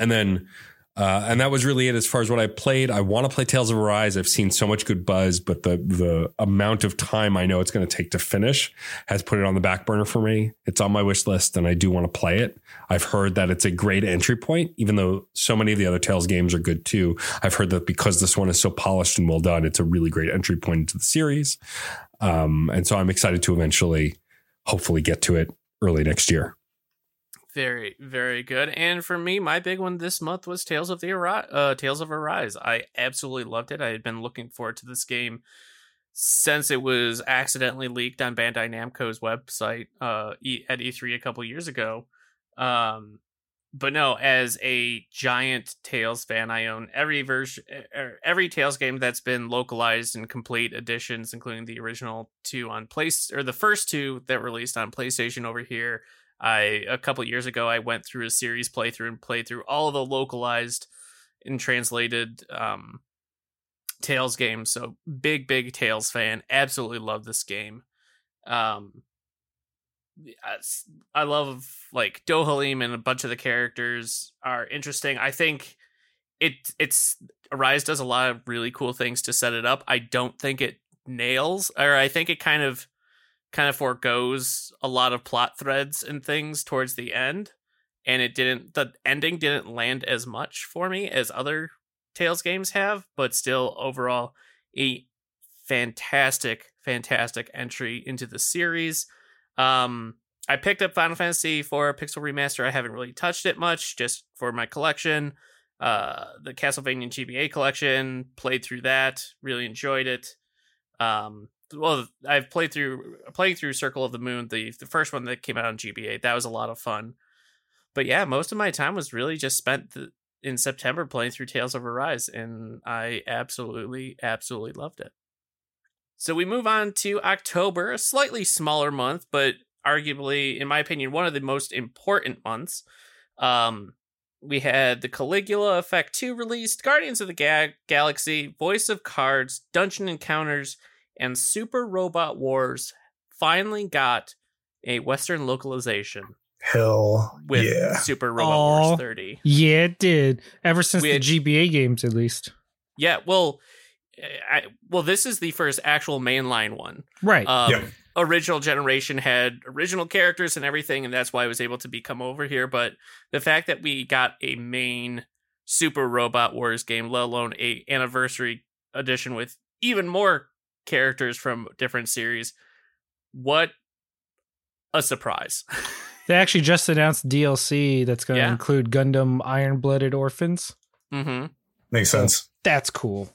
and then uh, and that was really it as far as what I played. I want to play Tales of Arise. I've seen so much good buzz, but the the amount of time I know it's going to take to finish has put it on the back burner for me. It's on my wish list, and I do want to play it. I've heard that it's a great entry point, even though so many of the other Tales games are good too. I've heard that because this one is so polished and well done, it's a really great entry point into the series. Um, and so I'm excited to eventually, hopefully, get to it early next year.
Very, very good. And for me, my big one this month was Tales of the Arise, uh, Tales of Arise. I absolutely loved it. I had been looking forward to this game since it was accidentally leaked on Bandai Namco's website uh, at E3 a couple years ago. Um, but no, as a giant Tales fan, I own every version, er, every Tales game that's been localized and complete editions, including the original two on place or the first two that released on PlayStation over here I a couple years ago I went through a series playthrough and played through all the localized and translated um Tales games. So big big Tales fan. Absolutely love this game. Um I love like Dohalim and a bunch of the characters are interesting. I think it it's Arise does a lot of really cool things to set it up. I don't think it nails or I think it kind of kind of foregoes a lot of plot threads and things towards the end and it didn't the ending didn't land as much for me as other tales games have but still overall a fantastic fantastic entry into the series. Um i picked up final fantasy for pixel remaster. I haven't really touched it much just for my collection. Uh the castlevania gba collection played through that really enjoyed it. Um well i've played through playing through circle of the moon the the first one that came out on gba that was a lot of fun. But yeah most of my time was really just spent the, in september playing through tales of arise and i absolutely absolutely loved it. So we move on to october a slightly smaller month but arguably in my opinion one of the most important months. Um we had the Caligula Effect 2 released, Guardians of the Ga- Galaxy, Voice of Cards, Dungeon Encounters, and Super Robot Wars finally got a Western localization.
Hell
with
yeah.
Super Robot Wars 30.
Yeah, it did. Ever since the GBA games, at least.
Yeah, well, I, well, this is the first actual mainline one.
Right.
Um, yeah. Original generation had original characters and everything, and that's why I was able to become over here. But the fact that we got a main Super Robot Wars game, let alone a anniversary edition with even more characters from different series. What a surprise. [laughs]
they actually just announced DLC that's going to yeah. include Gundam Iron Blooded Orphans.
Mm-hmm.
Makes sense.
That's cool.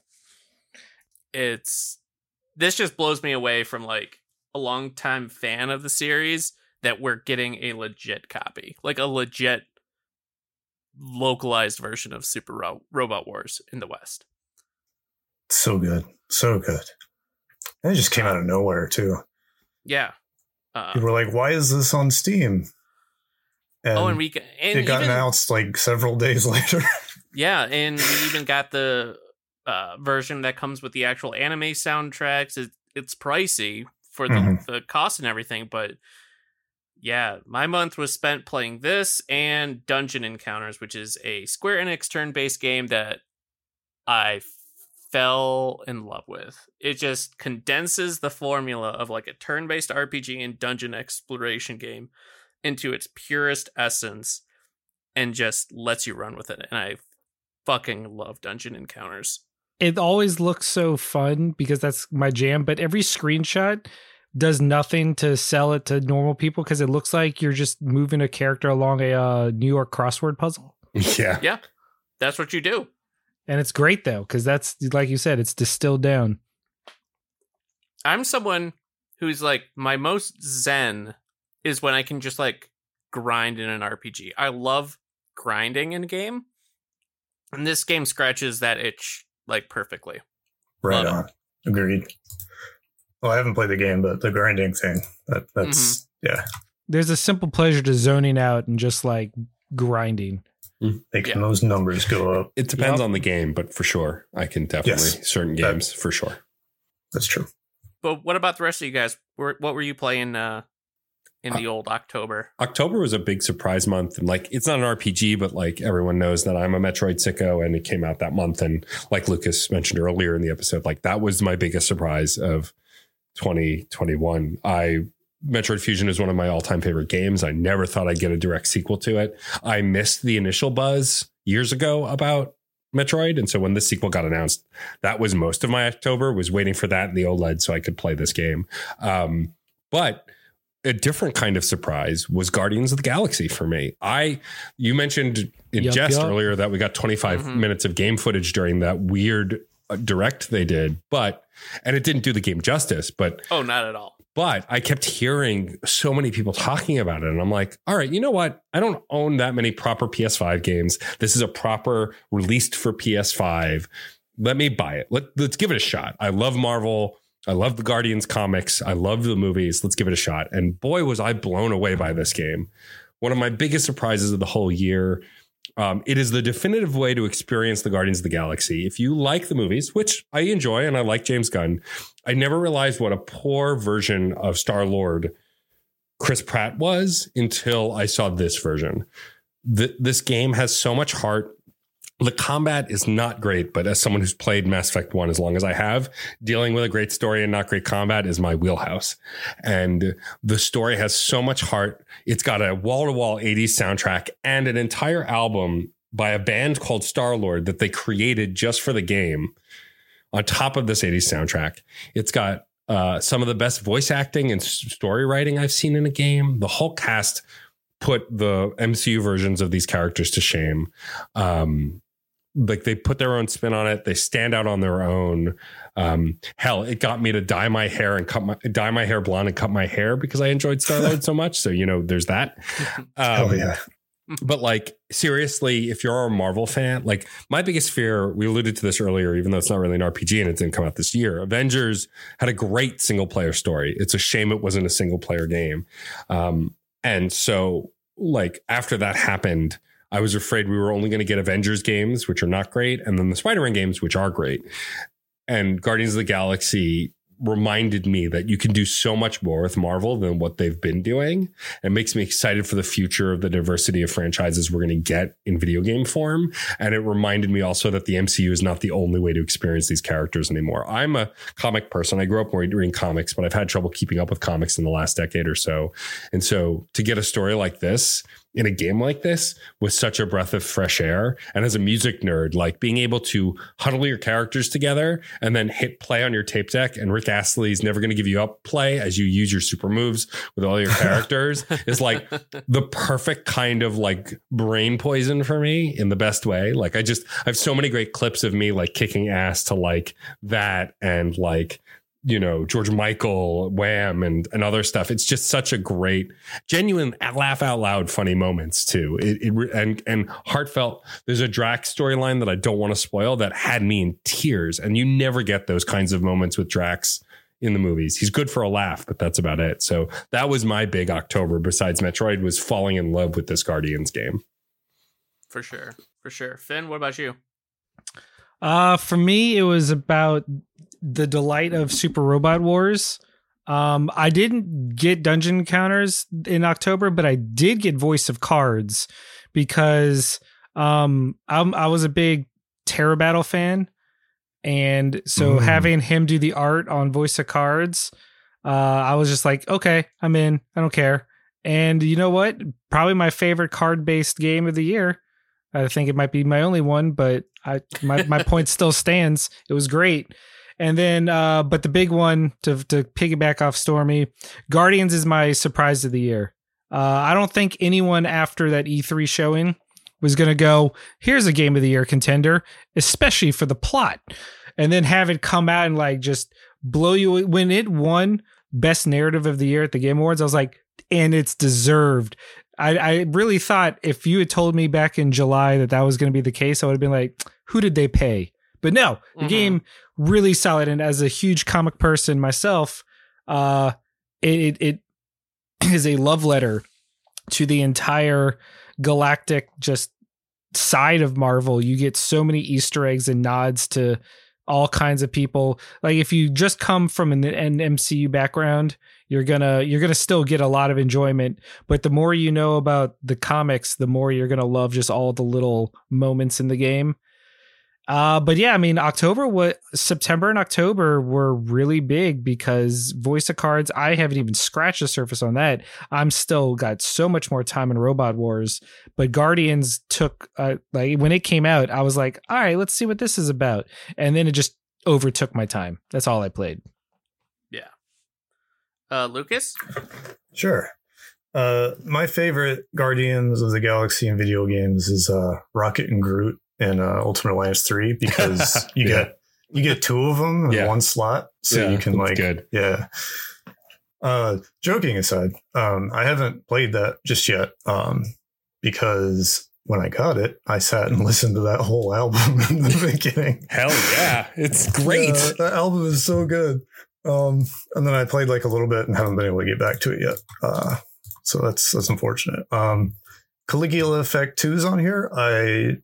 It's this just blows me away from like a longtime fan of the series that we're getting a legit copy, like a legit localized version of Super Ro- Robot Wars in the West.
So good. So good. And it just came out of nowhere too.
Yeah.
Uh, People were like, "Why is this on Steam?"
And oh, and we and
it got even, announced like several [laughs] days later.
yeah, and we even got the uh, version that comes with the actual anime soundtracks. It, it's pricey for the, mm-hmm. the cost and everything, but Yeah, my month was spent playing this and Dungeon Encounters, which is a Square Enix turn based game that I fell in love with. It just condenses the formula of like a turn based RPG and dungeon exploration game into its purest essence and just lets you run with it. And I fucking love Dungeon Encounters.
It always looks so fun because that's my jam, but every screenshot does nothing to sell it to normal people because it looks like you're just moving a character along a uh, New York crossword puzzle. [laughs]
Yeah.
Yeah, that's what you do.
And it's great though, because that's like you said, it's distilled down.
I'm someone who's like my most zen is when I can just like grind in an RPG. I love grinding in a game. And this game scratches that itch like perfectly.
Right
Love
on. Agreed. Well, I haven't played the game, but the grinding thing, that, that's, mm-hmm. yeah,
There's a simple pleasure to zoning out and just like grinding.
Making
Yeah.
those numbers go up.
It depends
Yep.
on the game, but for sure, I can definitely
Yes.
certain
That-
games for sure.
That's true.
But what about the rest of you guys? What were you playing uh, in the old October?
October was a big surprise month, and like it's not an RPG, but like everyone knows that I'm a Metroid sicko, and it came out that month. And like Lucas mentioned earlier in the episode, like that was my biggest surprise of 2021. I Metroid Fusion is one of my all-time favorite games. I never thought I'd get a direct sequel to it. I missed the initial buzz years ago about Metroid, and so when this sequel got announced, that was most of my October. Was waiting for that in the OLED so I could play this game. Um, but a different kind of surprise was Guardians of the Galaxy for me. I you mentioned in
Yup,
jest
yup.
earlier that we got 25
Mhm.
minutes of game footage during that weird uh, direct they did, but and it didn't do the game justice, but
Oh, not at all.
But I kept hearing so many people talking about it. And I'm like, all right, you know what? I don't own that many proper PS5 games. This is a proper released for PS5. Let me buy it. Let, let's give it a shot. I love Marvel. I love the Guardians comics. I love the movies. Let's give it a shot. And boy, was I blown away by this game. One of my biggest surprises of the whole year. Um, it is the definitive way to experience the Guardians of the Galaxy. If you like the movies, which I enjoy and I like James Gunn, I never realized what a poor version of Star Lord Chris Pratt was until I saw this version. Th- this game has so much heart. The combat is not great, but as someone who's played Mass Effect 1 as long as I have, dealing with a great story and not great combat is my wheelhouse. And the story has so much heart. It's got a wall to wall 80s soundtrack and an entire album by a band called Star Lord that they created just for the game on top of this 80s soundtrack. It's got uh, some of the best voice acting and story writing I've seen in a game. The whole cast put the MCU versions of these characters to shame. Um, like they put their own spin on it. They stand out on their own. Um, hell, it got me to dye my hair and cut my dye my hair blonde and cut my hair because I enjoyed Star Lord so much. So you know, there's that. [laughs]
Oh
Um,
yeah.
but like seriously, if you're a Marvel fan, like my biggest fear, we alluded to this earlier, even though it's not really an RPG and it didn't come out this year. Avengers had a great single player story. It's a shame it wasn't a single player game. Um, and so like after that happened, I was afraid we were only going to get Avengers games, which are not great, and then the Spider-Man games, which are great. And Guardians of the Galaxy reminded me that you can do so much more with Marvel than what they've been doing. It makes me excited for the future of the diversity of franchises we're going to get in video game form. And it reminded me also that the MCU is not the only way to experience these characters anymore. I'm a comic person. I grew up reading comics, but I've had trouble keeping up with comics in the last decade or so. And so to get a story like this in a game like this was such a breath of fresh air. And as a music nerd, like being able to huddle your characters together and then hit play on your tape deck, and Rick Astley is never going to give you up play as you use your super moves with all your characters [laughs] is like the perfect kind of like brain poison for me in the best way. Like I just I have so many great clips of me like kicking ass to like that and like you know George Michael, Wham, and and other stuff. It's just such a great, genuine, laugh out loud, funny moments too. It, it and and heartfelt. There's a Drax storyline that I don't want to spoil that had me in tears, and you never get those kinds of moments with Drax in the movies. He's good for a laugh, but that's about it. So that was my big October. Besides Metroid, was falling in love with this Guardians game.
For sure. For sure. Finn, what about you?
Uh, for me, it was about the delight of Super Robot Wars. Um, I didn't get dungeon encounters in October, but I did get Voice of Cards because um, I'm, I was a big Terra Battle fan, and so
Mm.
having him do the art on Voice of Cards, uh, I was just like, okay, I'm in. I don't care. And you know what? Probably my favorite card based game of the year. I think it might be my only one, but I my my [laughs] point still stands. It was great. And then, uh, but the big one to to piggyback off Stormy, Guardians is my surprise of the year. Uh, I don't think anyone after that E3 showing was going to go, here's a game of the year contender, especially for the plot. And then have it come out and like just blow you when it won best narrative of the year at the Game Awards. I was like, and it's deserved. I, I really thought if you had told me back in July that that was going to be the case, I would have been like, who did they pay? But no, the
Mhm.
game really solid. And as a huge comic person myself, uh, it, it, it [clears throat] is a love letter to the entire galactic just side of Marvel. You get so many Easter eggs and nods to all kinds of people. Like if you just come from an, an MCU background, you're gonna you're gonna still get a lot of enjoyment. But the more you know about the comics, the more you're gonna love just all the little moments in the game. Uh, but yeah, I mean, October, what September and October were really big because Voice of Cards. I haven't even scratched the surface on that. I'm still got so much more time in Robot Wars, but Guardians took uh, like when it came out, I was like, all right, let's see what this is about, and then it just overtook my time. That's all I played. Yeah.
Uh, Lucas?
Sure. Uh, my favorite Guardians of the Galaxy in video games is uh, Rocket and Groot in uh, Ultimate Alliance Three because [laughs] you
Yeah.
get you get two of them in
Yeah.
one slot, so
Yeah,
you can like
good.
yeah. Uh, joking aside, um, I haven't played that just yet um, because when I got it, I sat and [laughs] listened to that whole album in the [laughs] beginning.
Hell yeah. It's great.
Yeah, that album is so good. Um, and then I played like a little bit and haven't been able to get back to it yet. Uh, so that's that's unfortunate. Um, Caligula Effect 2 is on here. I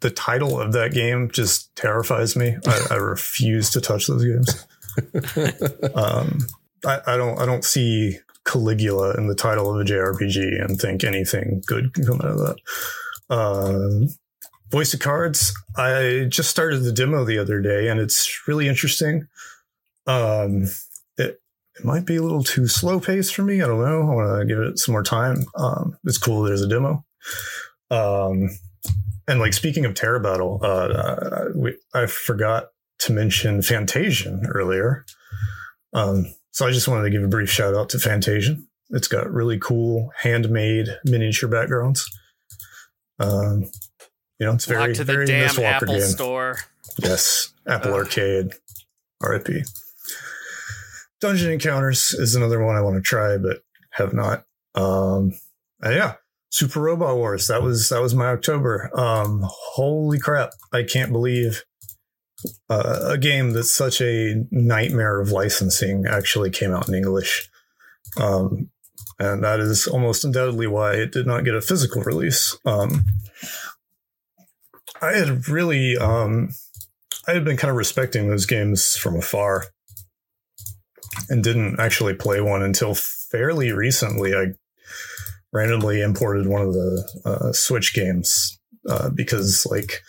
the title of that game just terrifies me. I, I refuse to touch those games. [laughs] Um, I, I don't I don't see Caligula in the title of a JRPG and think anything good can come out of that. Um, Voice of Cards. I just started the demo the other day, and it's really interesting. Um, it it might be a little too slow paced for me. I don't know. I want to give it some more time. Um, it's cool. There's a demo. Um, and like speaking of Terra Battle, uh, uh, we, I forgot to mention Fantasian earlier. Um, so I just wanted to give a brief shout out to Fantasian. It's got really cool handmade miniature backgrounds. Um, you know, it's very
Walk to the
very
damn Apple
game.
store.
Yes, Apple
Ugh.
Arcade, RIP. Dungeon Encounters is another one I want to try, but have not. Um, yeah, Super Robot Wars. That was that was my October. Um, holy crap! I can't believe uh, a game that's such a nightmare of licensing actually came out in English. Um, and that is almost undoubtedly why it did not get a physical release. Um, I had really um, I had been kind of respecting those games from afar and didn't actually play one until fairly recently. I randomly imported one of the uh, Switch games uh, because like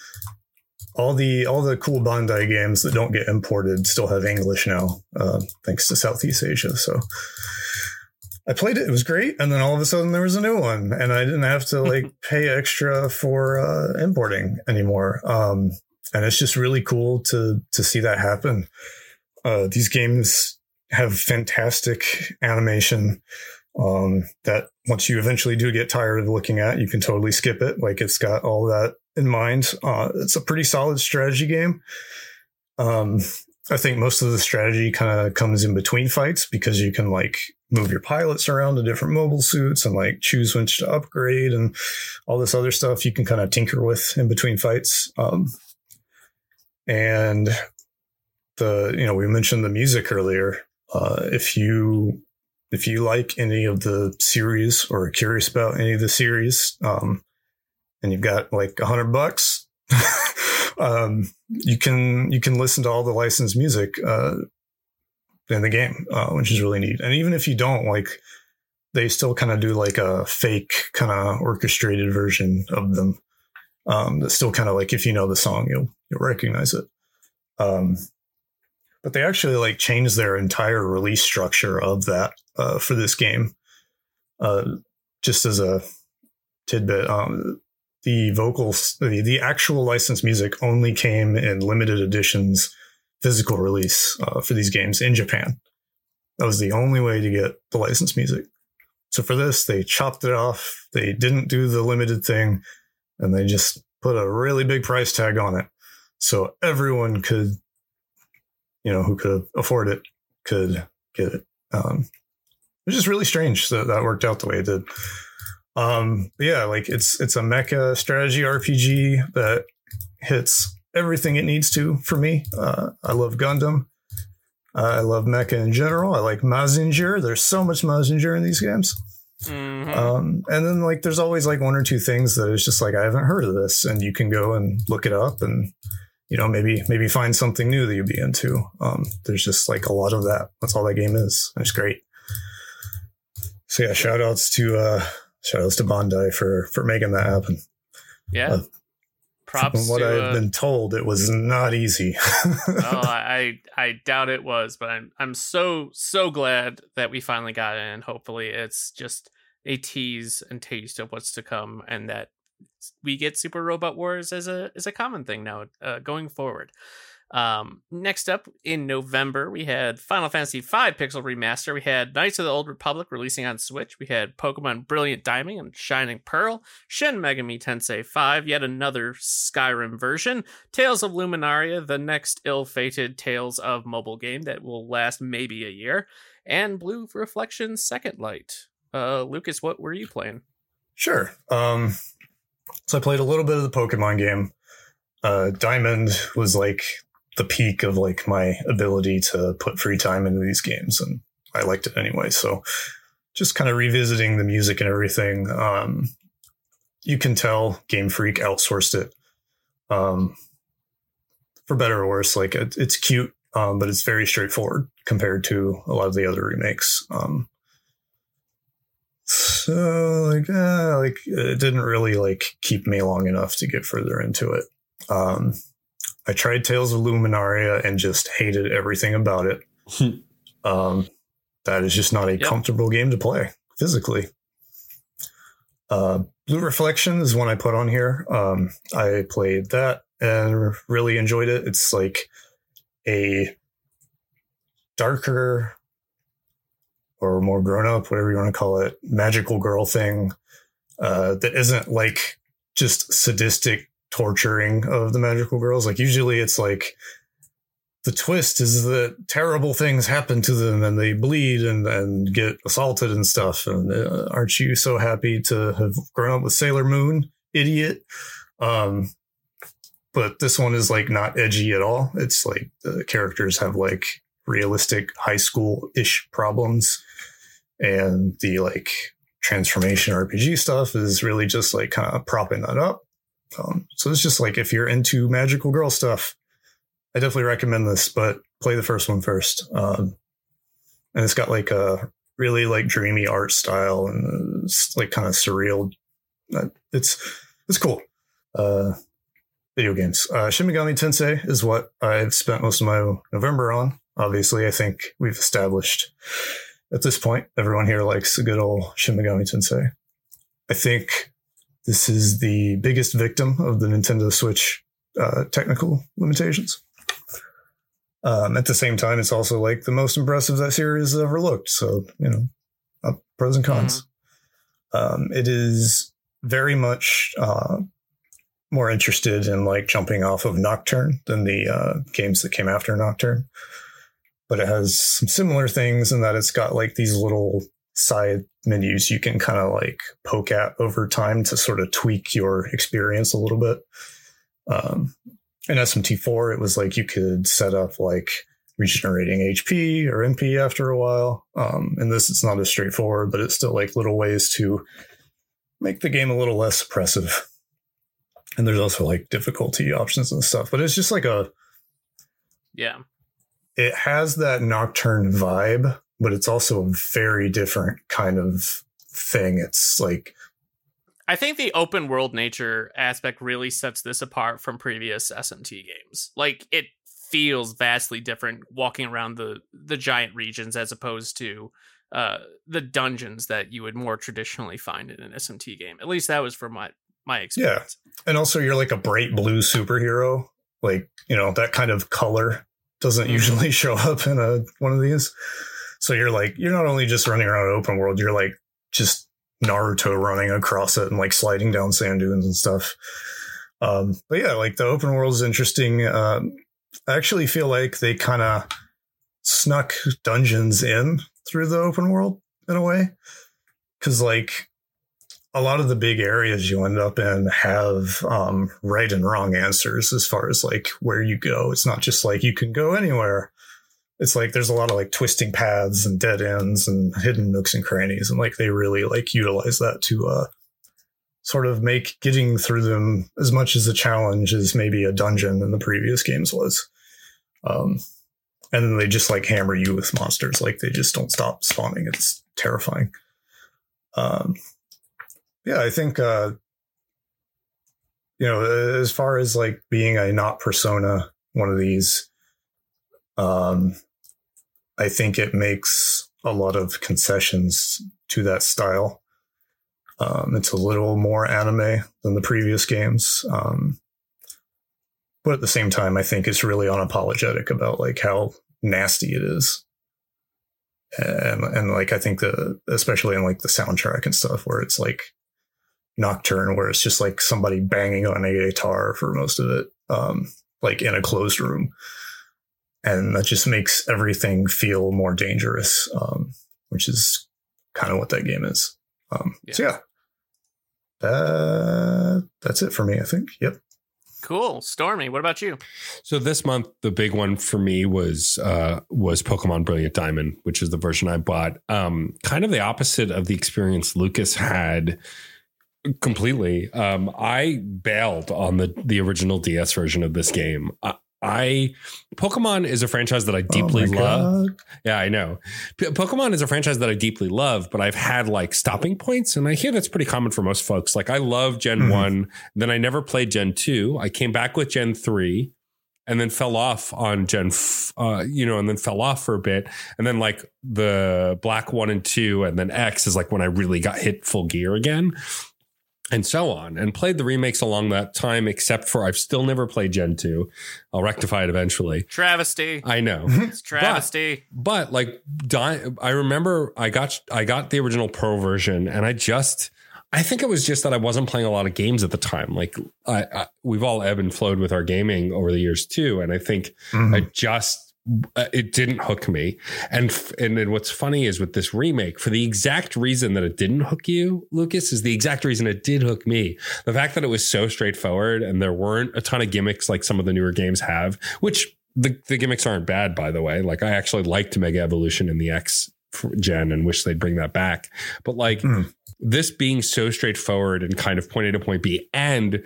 all the all the cool Bandai games that don't get imported still have English now, uh, thanks to Southeast Asia. So I played it; it was great, and then all of a sudden there was a new one, and I didn't have to like [laughs] pay extra for uh, importing anymore. Um, and it's just really cool to to see that happen. Uh, these games have fantastic animation um, that once you eventually do get tired of looking at, you can totally skip it. Like it's got all that in mind. Uh, it's a pretty solid strategy game. Um, I think most of the strategy kind of comes in between fights because you can like move your pilots around to different mobile suits and like choose which to upgrade and all this other stuff you can kind of tinker with in between fights. Um, and the you know we mentioned the music earlier. Uh, if you if you like any of the series or are curious about any of the series, um, and you've got like a hundred bucks, [laughs] um, you can you can listen to all the licensed music. Uh, in the game, uh, which is really neat. And even if you don't, like, they still kind of do like a fake kind of orchestrated version of them. Um, that's still kind of like if you know the song, you'll you'll recognize it. Um, but they actually like changed their entire release structure of that uh, for this game. Uh, just as a tidbit, um, the vocals, the, the actual licensed music only came in limited editions physical release uh, for these games in Japan. That was the only way to get the licensed music. So for this, they chopped it off. They didn't do the limited thing, and they just put a really big price tag on it, so everyone could, you know, who could afford it, could get it. Um, it's just really strange that that worked out the way it did. Um, yeah, like it's it's a mecha strategy RPG that hits everything it needs to for me. Uh, I love Gundam. Uh, I love mecha in general. I like Mazinger. There's so much Mazinger in these games.
Mhm.
Um, and then like there's always like one or two things that is just like I haven't heard of this, and you can go and look it up and you know maybe maybe find something new that you'd be into. Um, there's just like a lot of that. That's all that game is. It's great. So yeah, shout outs to uh shout outs to Bandai for for making that happen.
yeah.
uh,
Props
From what I've
uh,
been told, it was not easy. [laughs]
oh, [laughs] I I doubt it was, but I'm I'm so so glad that we finally got and hopefully it's just a tease and taste of what's to come, and that we get Super Robot Wars as a as a common thing now uh, going forward. Um, next up in November, we had Final Fantasy V Pixel Remaster. We had Knights of the Old Republic releasing on Switch. We had Pokemon Brilliant Diamond and Shining Pearl, Shin Megami Tensei 5, yet another Skyrim version, Tales of Luminaria, the next ill-fated Tales of mobile game that will last maybe a year, and Blue Reflection's Second Light. Uh, Lucas, what were you playing?
Sure. Um, so I played a little bit of the Pokemon game. Uh, Diamond was like the peak of like my ability to put free time into these games, and I liked it anyway. So just kind of revisiting the music and everything. Um, you can tell Game Freak outsourced it. Um, for better or worse, like it, it's cute, um, but it's very straightforward compared to a lot of the other remakes. Um, so like uh, like it didn't really like keep me long enough to get further into it. Um i tried tales of luminaria and just hated everything about it. Um that is just not a
Yep.
comfortable game to play physically. Uh blue reflection is one i put on here. Um i played that and really enjoyed it. It's like a darker or more grown up, whatever you want to call it, magical girl thing uh, that isn't like just sadistic torturing of the magical girls. Like usually it's like the twist is that terrible things happen to them and they bleed and, and get assaulted and stuff. And uh, aren't you so happy to have grown up with Sailor Moon, idiot? Um, but this one is like not edgy at all. It's like the characters have like realistic high school ish problems. And the like transformation RPG stuff is really just like kind of propping that up. Um, so it's just like if you're into magical girl stuff, I definitely recommend this, but play the first one first. Um, and it's got like a really like dreamy art style and it's like kind of surreal. Uh, It's it's cool. Uh, video games. Uh, Shin Megami Tensei is what I've spent most of my November on. Obviously, I think we've established at this point everyone here likes a good old Shin Megami Tensei. I think this is the biggest victim of the Nintendo Switch uh, technical limitations. Um, at the same time, it's also like the most impressive that series has ever looked. So, you know, uh, pros and cons. Um, it is very much uh, more interested in like jumping off of Nocturne than the uh, games that came after Nocturne. But it has some similar things in that it's got like these little side menus you can kind of like poke at over time to sort of tweak your experience a little bit. Um, in SMT4, it was like you could set up like regenerating HP or MP after a while. Um, in this, it's not as straightforward, but it's still like little ways to make the game a little less oppressive. And there's also like difficulty options and stuff, but it's just like a
Yeah.
It has that nocturne vibe, but it's also a very different kind of thing. It's like
I think the open world nature aspect really sets this apart from previous SMT games. Like it feels vastly different walking around the the giant regions as opposed to uh the dungeons that you would more traditionally find in an SMT game. At least that was from my my experience.
Yeah. And also you're like a bright blue superhero. Like, you know, that kind of color doesn't mm-hmm. usually [laughs] show up in a one of these. So you're like you're not only just running around an open world, you're like just Naruto running across it and like sliding down sand dunes and stuff. Um, but yeah, like the open world is interesting. Um, I actually feel like they kind of snuck dungeons in through the open world in a way. Cause like a lot of the big areas you end up in have um, right and wrong answers as far as like where you go. It's not just like you can go anywhere. It's like there's a lot of like twisting paths and dead ends and hidden nooks and crannies and like they really like utilize that to uh sort of make getting through them as much as a challenge as maybe a dungeon in the previous games was. Um and then they just like hammer you with monsters. Like they just don't stop spawning. It's terrifying. Um yeah i think uh you know as far as like being a not persona one of these um, I think it makes a lot of concessions to that style. Um, it's a little more anime than the previous games. Um, but at the same time, I think it's really unapologetic about like how nasty it is. And, and like, I think the, especially in like the soundtrack and stuff where it's like nocturne, where it's just like somebody banging on a guitar for most of it. Um, like in a closed room and that just makes everything feel more dangerous, um, which is kind of what that game is. Um, yeah. So yeah, that, that's it for me. I think. Yep.
Cool, Stormy. What about you?
So this month, the big one for me was uh, was Pokemon Brilliant Diamond, which is the version I bought. Um, kind of the opposite of the experience Lucas had completely. Um, I bailed on the the original DS version of this game. I Pokemon is a franchise that I oh deeply oh love. God. Yeah, I know. P- Pokemon is a franchise that I deeply love, but I've had like stopping points, and I hear that's pretty common for most folks. Like I love Gen mm-hmm. One, then I never played Gen Two. I came back with Gen Three, and then fell off on Gen, f- uh, you know, and then fell off for a bit, and then like the Black One and Two, and then X is like when I really got hit full gear again and so on, and played the remakes along that time, except for I've still never played Gen 2. I'll rectify it eventually.
Travesty.
I know. [laughs]
it's travesty.
But, but like I remember I got I got the original pro version and I just I think it was just that I wasn't playing a lot of games at the time. Like I, I we've all ebbed and flowed with our gaming over the years too, and I think mm-hmm. I just it didn't hook me. And and then what's funny is with this remake, for the exact reason that it didn't hook you, Lucas, is the exact reason it did hook me. The fact that it was so straightforward and there weren't a ton of gimmicks like some of the newer games have, which the, the gimmicks aren't bad, by the way. Like I actually liked Mega Evolution in the X gen and wish they'd bring that back. But like mm. this being so straightforward and kind of point A to point B and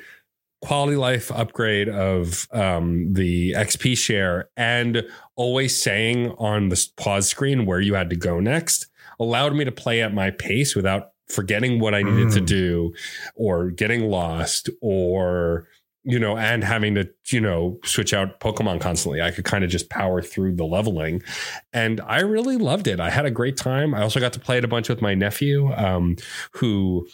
quality life upgrade of um, the XP share and always saying on the pause screen where you had to go next allowed me to play at my pace without forgetting what I needed mm. to do or getting lost or you know and having to you know switch out pokemon constantly. I could kind of just power through the leveling and i really loved it. I had a great time. I also got to play it a bunch with my nephew um, who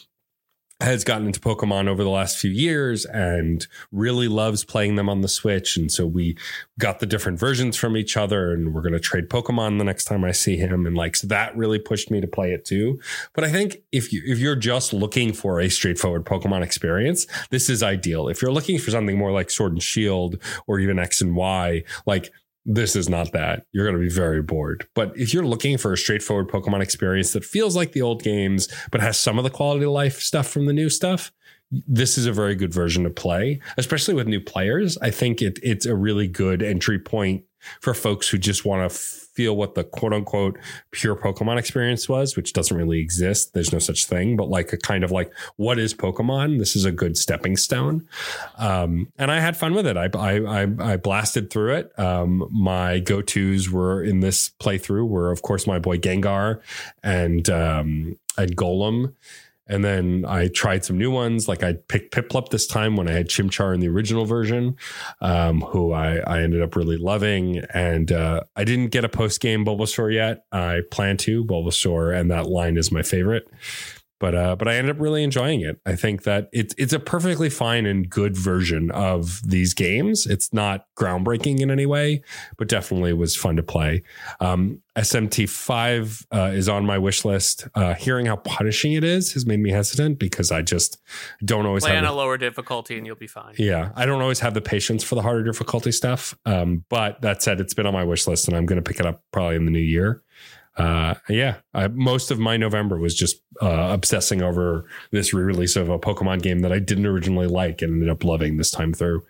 has gotten into Pokemon over the last few years and really loves playing them on the Switch. And so we got the different versions from each other and we're going to trade Pokemon the next time I see him. And like, so that really pushed me to play it too. But I think if you, if you're just looking for a straightforward Pokemon experience, this is ideal. If you're looking for something more like Sword and Shield or even X and Y, like this is not that. You're going to be very bored. But if you're looking for a straightforward Pokemon experience that feels like the old games, but has some of the quality of life stuff from the new stuff, this is a very good version to play, especially with new players. I think it, it's a really good entry point for folks who just want to f- feel what the quote unquote pure Pokemon experience was, which doesn't really exist. There's no such thing, but like a kind of like, what is Pokemon? This is a good stepping stone. Um, and I had fun with it. I, I, I, I blasted through it. Um, my go tos were in this playthrough were, of course, my boy Gengar and, um, and Golem. And then I tried some new ones. Like I picked Piplup this time when I had Chimchar in the original version, um, who I, I ended up really loving. And uh, I didn't get a post game Bulbasaur yet. I plan to Bulbasaur, and that line is my favorite but uh, but I ended up really enjoying it. I think that it's it's a perfectly fine and good version of these games. It's not groundbreaking in any way, but definitely was fun to play. Um, SMT five uh, is on my wish list. Uh, hearing how punishing it is has made me hesitant because I just don't always
Play
have
on
the-
a lower difficulty and you'll be fine.
yeah, I don't always have the patience for the harder difficulty stuff. Um, but that said, it's been on my wish list, and I'm going to pick it up probably in the new year. Uh, yeah, I, most of my November was just uh, obsessing over this re-release of a Pokemon game that I didn't originally like and ended up loving this time through.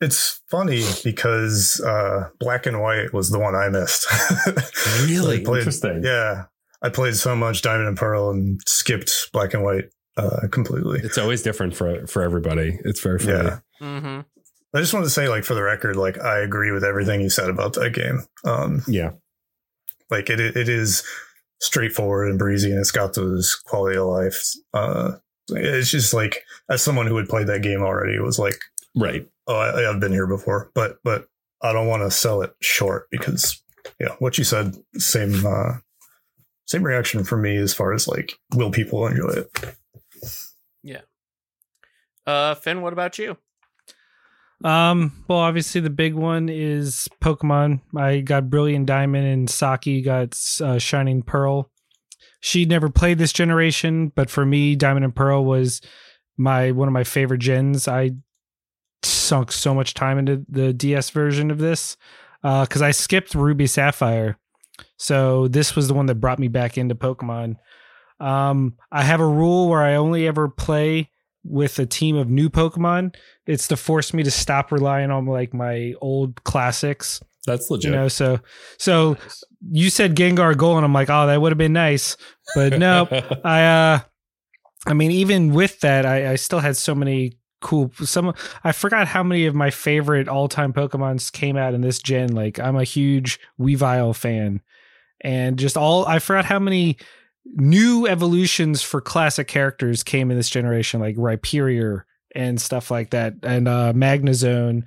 It's funny because uh, Black and White was the one I missed. [laughs]
Really
I played-
interesting.
Yeah, I played so much Diamond and Pearl and skipped Black and White uh, completely.
It's always different for for everybody. It's very funny.
Yeah.
Mm-hmm.
I just want to say, like, for the record, like, I agree with everything you said about that game. Um,
Yeah.
Like, it it is straightforward and breezy, and it's got those quality of life. Uh, it's just like, as someone who had played that game already, it was like,
Right.
oh, I, I've been here before, but but I don't want to sell it short because, yeah, what you said, same uh, same reaction for me as far as like, will people enjoy it? Yeah.
Uh, Finn, what about you?
Um, well, obviously the big one is Pokemon. I got Brilliant Diamond and Saki got uh, Shining Pearl. She never played this generation, but for me, Diamond and Pearl was my one of my favorite gens. I sunk so much time into the DS version of this because I skipped Ruby Sapphire, so this was the one that brought me back into Pokemon. Um, I have a rule where I only ever play with a team of new Pokemon it's to force me to stop relying on like my old classics.
That's legit.
you know so so you said gengar goal and i'm like oh that would have been nice. But no [laughs] i uh i mean even with that i i still had so many cool some i forgot how many of my favorite all-time pokemons came out in this gen. Like i'm a huge weavile fan. And just all i forgot how many new evolutions for classic characters came in this generation like rhyperior and stuff like that and uh magnezone.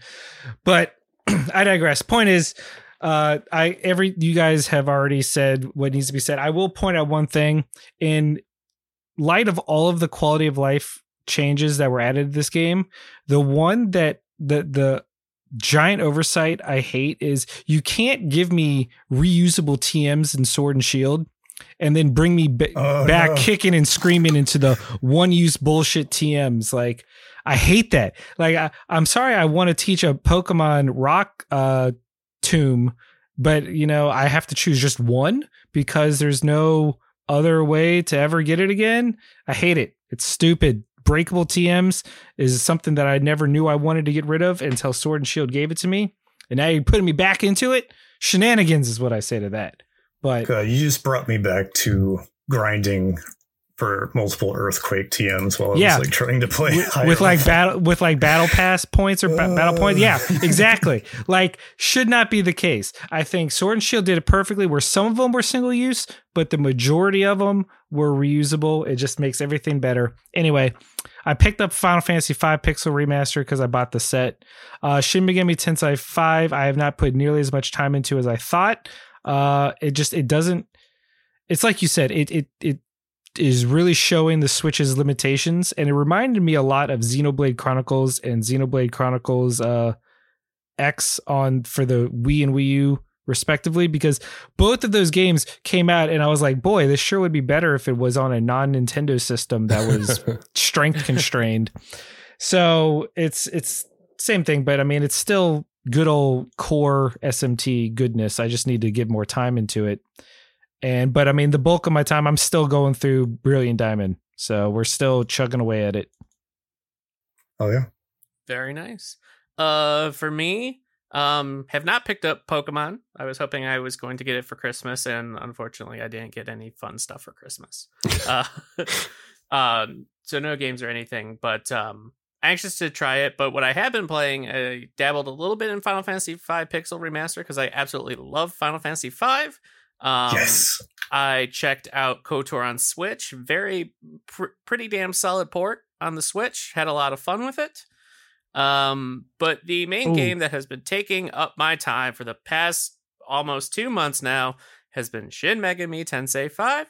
But [clears throat] i digress. Point is uh i every you guys have already said what needs to be said. I will point out one thing. In light of all of the quality of life changes that were added to this game the one that the the giant oversight i hate is you can't give me reusable tms in sword and shield and then bring me ba-
Oh,
back
no.
kicking and screaming into the one use bullshit tms like i hate that. Like I, i'm sorry i want to teach a pokemon rock uh tomb but you know i have to choose just one because there's no other way to ever get it again. I hate it. It's stupid. Breakable tms is something that i never knew i wanted to get rid of until sword and shield gave it to me and now you're putting me back into it? Shenanigans is what i say to that but
Uh, you just brought me back to grinding for multiple earthquake TMs while I
Yeah.
was like trying to play
with, with like battle with like battle pass points or ba- battle points. Yeah,
Uh.
exactly. like should not be the case. I think Sword and Shield did it perfectly. Where some of them were single use, but the majority of them were reusable. It just makes everything better. Anyway, I picked up Final Fantasy V Pixel Remaster because I bought the set. Uh, Shin Megami Tensei 5, I have not put nearly as much time into as I thought. Uh, it just it doesn't. It's like you said. It it it is really showing the Switch's limitations, and it reminded me a lot of Xenoblade Chronicles and Xenoblade Chronicles uh, X on for the Wii and Wii U respectively, because both of those games came out, and I was like, boy, this sure would be better if it was on a non Nintendo system that was [laughs] strength constrained. So it's it's same thing, but I mean it's still good old core SMT goodness. I just need to give more time into it. And but I mean the bulk of my time I'm still going through Brilliant Diamond. So we're still chugging away at it.
Oh yeah.
Very nice. Uh, for me, Um, have not picked up Pokemon. I was hoping I was going to get it for Christmas, and unfortunately, I didn't get any fun stuff for Christmas. [laughs] uh, [laughs] um, so no games or anything, but um, anxious to try it. But what I have been playing, I dabbled a little bit in Final Fantasy V Pixel Remaster because I absolutely love Final Fantasy V. Um,
yes.
I checked out KOTOR on Switch. Very pr- pretty damn solid port on the Switch. Had a lot of fun with it. Um, but the main
Ooh.
game that has been taking up my time for the past almost two months now has been Shin Megami Tensei 5.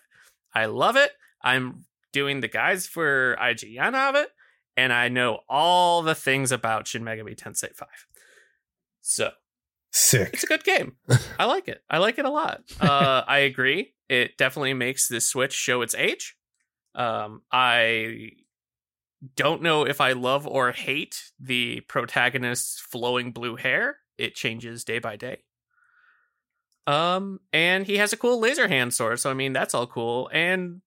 I love it. I'm doing the guides for IGN of it, and I know all the things about Shin Megami Tensei 5. So
Sick.
it's a good game. [laughs] I like it. I like it a lot. Uh, I agree. It definitely makes the Switch show its age. Um, I don't know if I love or hate the protagonist's flowing blue hair. It changes day by day. Um, and he has a cool laser hand sword, so I mean that's all cool. And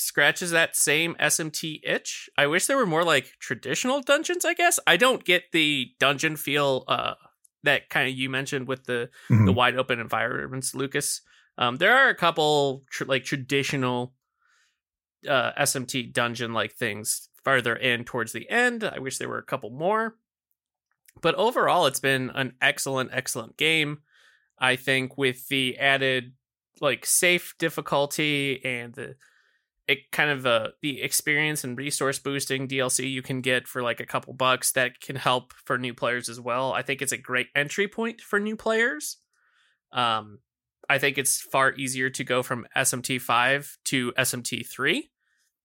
scratches that same SMT itch. I wish there were more like traditional dungeons, I guess. I don't get the dungeon feel uh that kind of you mentioned with the
Mhm.
the wide open environments, Lucas. Um, there are a couple tr- like traditional uh, SMT dungeon like things farther in towards the end. I wish there were a couple more, but overall, it's been an excellent, excellent game. I think with the added like safe difficulty and the it kind of uh, the experience and resource boosting DLC you can get for like a couple bucks that can help for new players as well. I think it's a great entry point for new players. Um, I think it's far easier to go from SMT5 to SMT3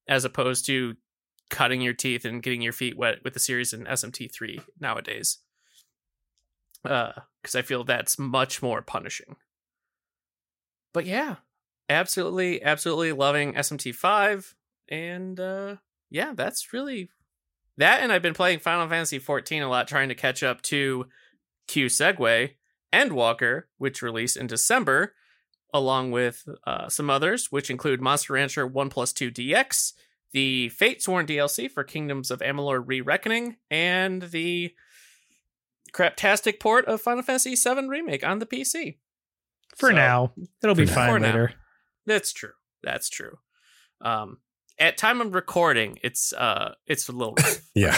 as opposed to cutting your teeth and getting your feet wet with the series in SMT3 nowadays. Uh, because I feel that's much more punishing. But yeah, absolutely, absolutely loving SMT5, and uh, yeah, that's really that. And I've been playing Final Fantasy 14 a lot, trying to catch up to Q Segway Endwalker, which released in December, along with uh, some others, which include Monster Rancher 1 plus 2 DX, the Fate Sworn DLC for Kingdoms of Amalur Re Reckoning, and the craptastic port of Final Fantasy VII Remake on the PC.
For
So,
now, it'll be fine
now. That's true. That's true. Um, at time of recording, it's uh, it's a little [laughs] rough.
Yeah.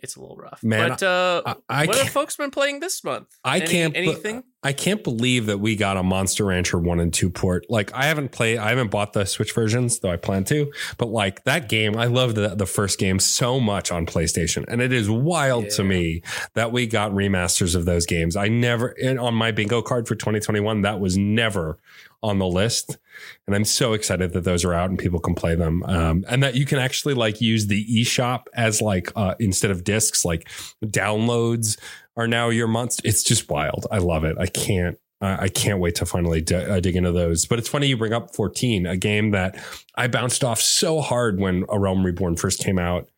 It's a little rough.
Man,
but uh,
I, I
what have folks been playing this month?
I
Any-
can't.
anything.
I can't believe that we got a Monster Rancher one and two port. Like I haven't played, I haven't bought the Switch versions, though I plan to. But like that game, I loved the, the first game so much on PlayStation, and it is wild to me that we got remasters of those games. I never on my bingo card for 2021 that was never on the list, and I'm so excited that those are out and people can play them, um, and that you can actually like use the eShop as like uh, instead of discs, like downloads are now your monster. It's just wild. I love it. I can't. I I can't wait to finally d- uh, dig into those. But it's funny you bring up 14, a game that I bounced off so hard when A Realm Reborn first came out.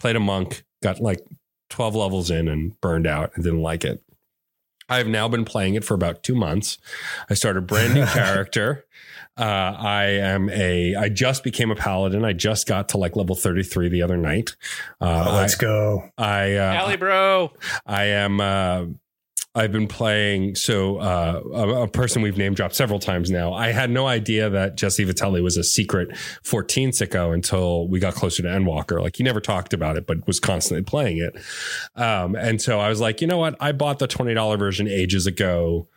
Played a monk, got like 12 levels in and burned out and didn't like it. I've now been playing it for about two months. I started a brand new [laughs] character. Uh, I am a. I just became a paladin. I just got to like level 33 the other night. Uh,
Oh, let's go.
I, I uh,
Alley bro.
I am. I've been playing. So uh, a, a person we've name dropped several times now. I had no idea that Jesse Vitelli was a secret 14 sicko until we got closer to Endwalker. Like he never talked about it, but was constantly playing it. Um, and so I was like, you know what? I bought the twenty dollar version ages ago.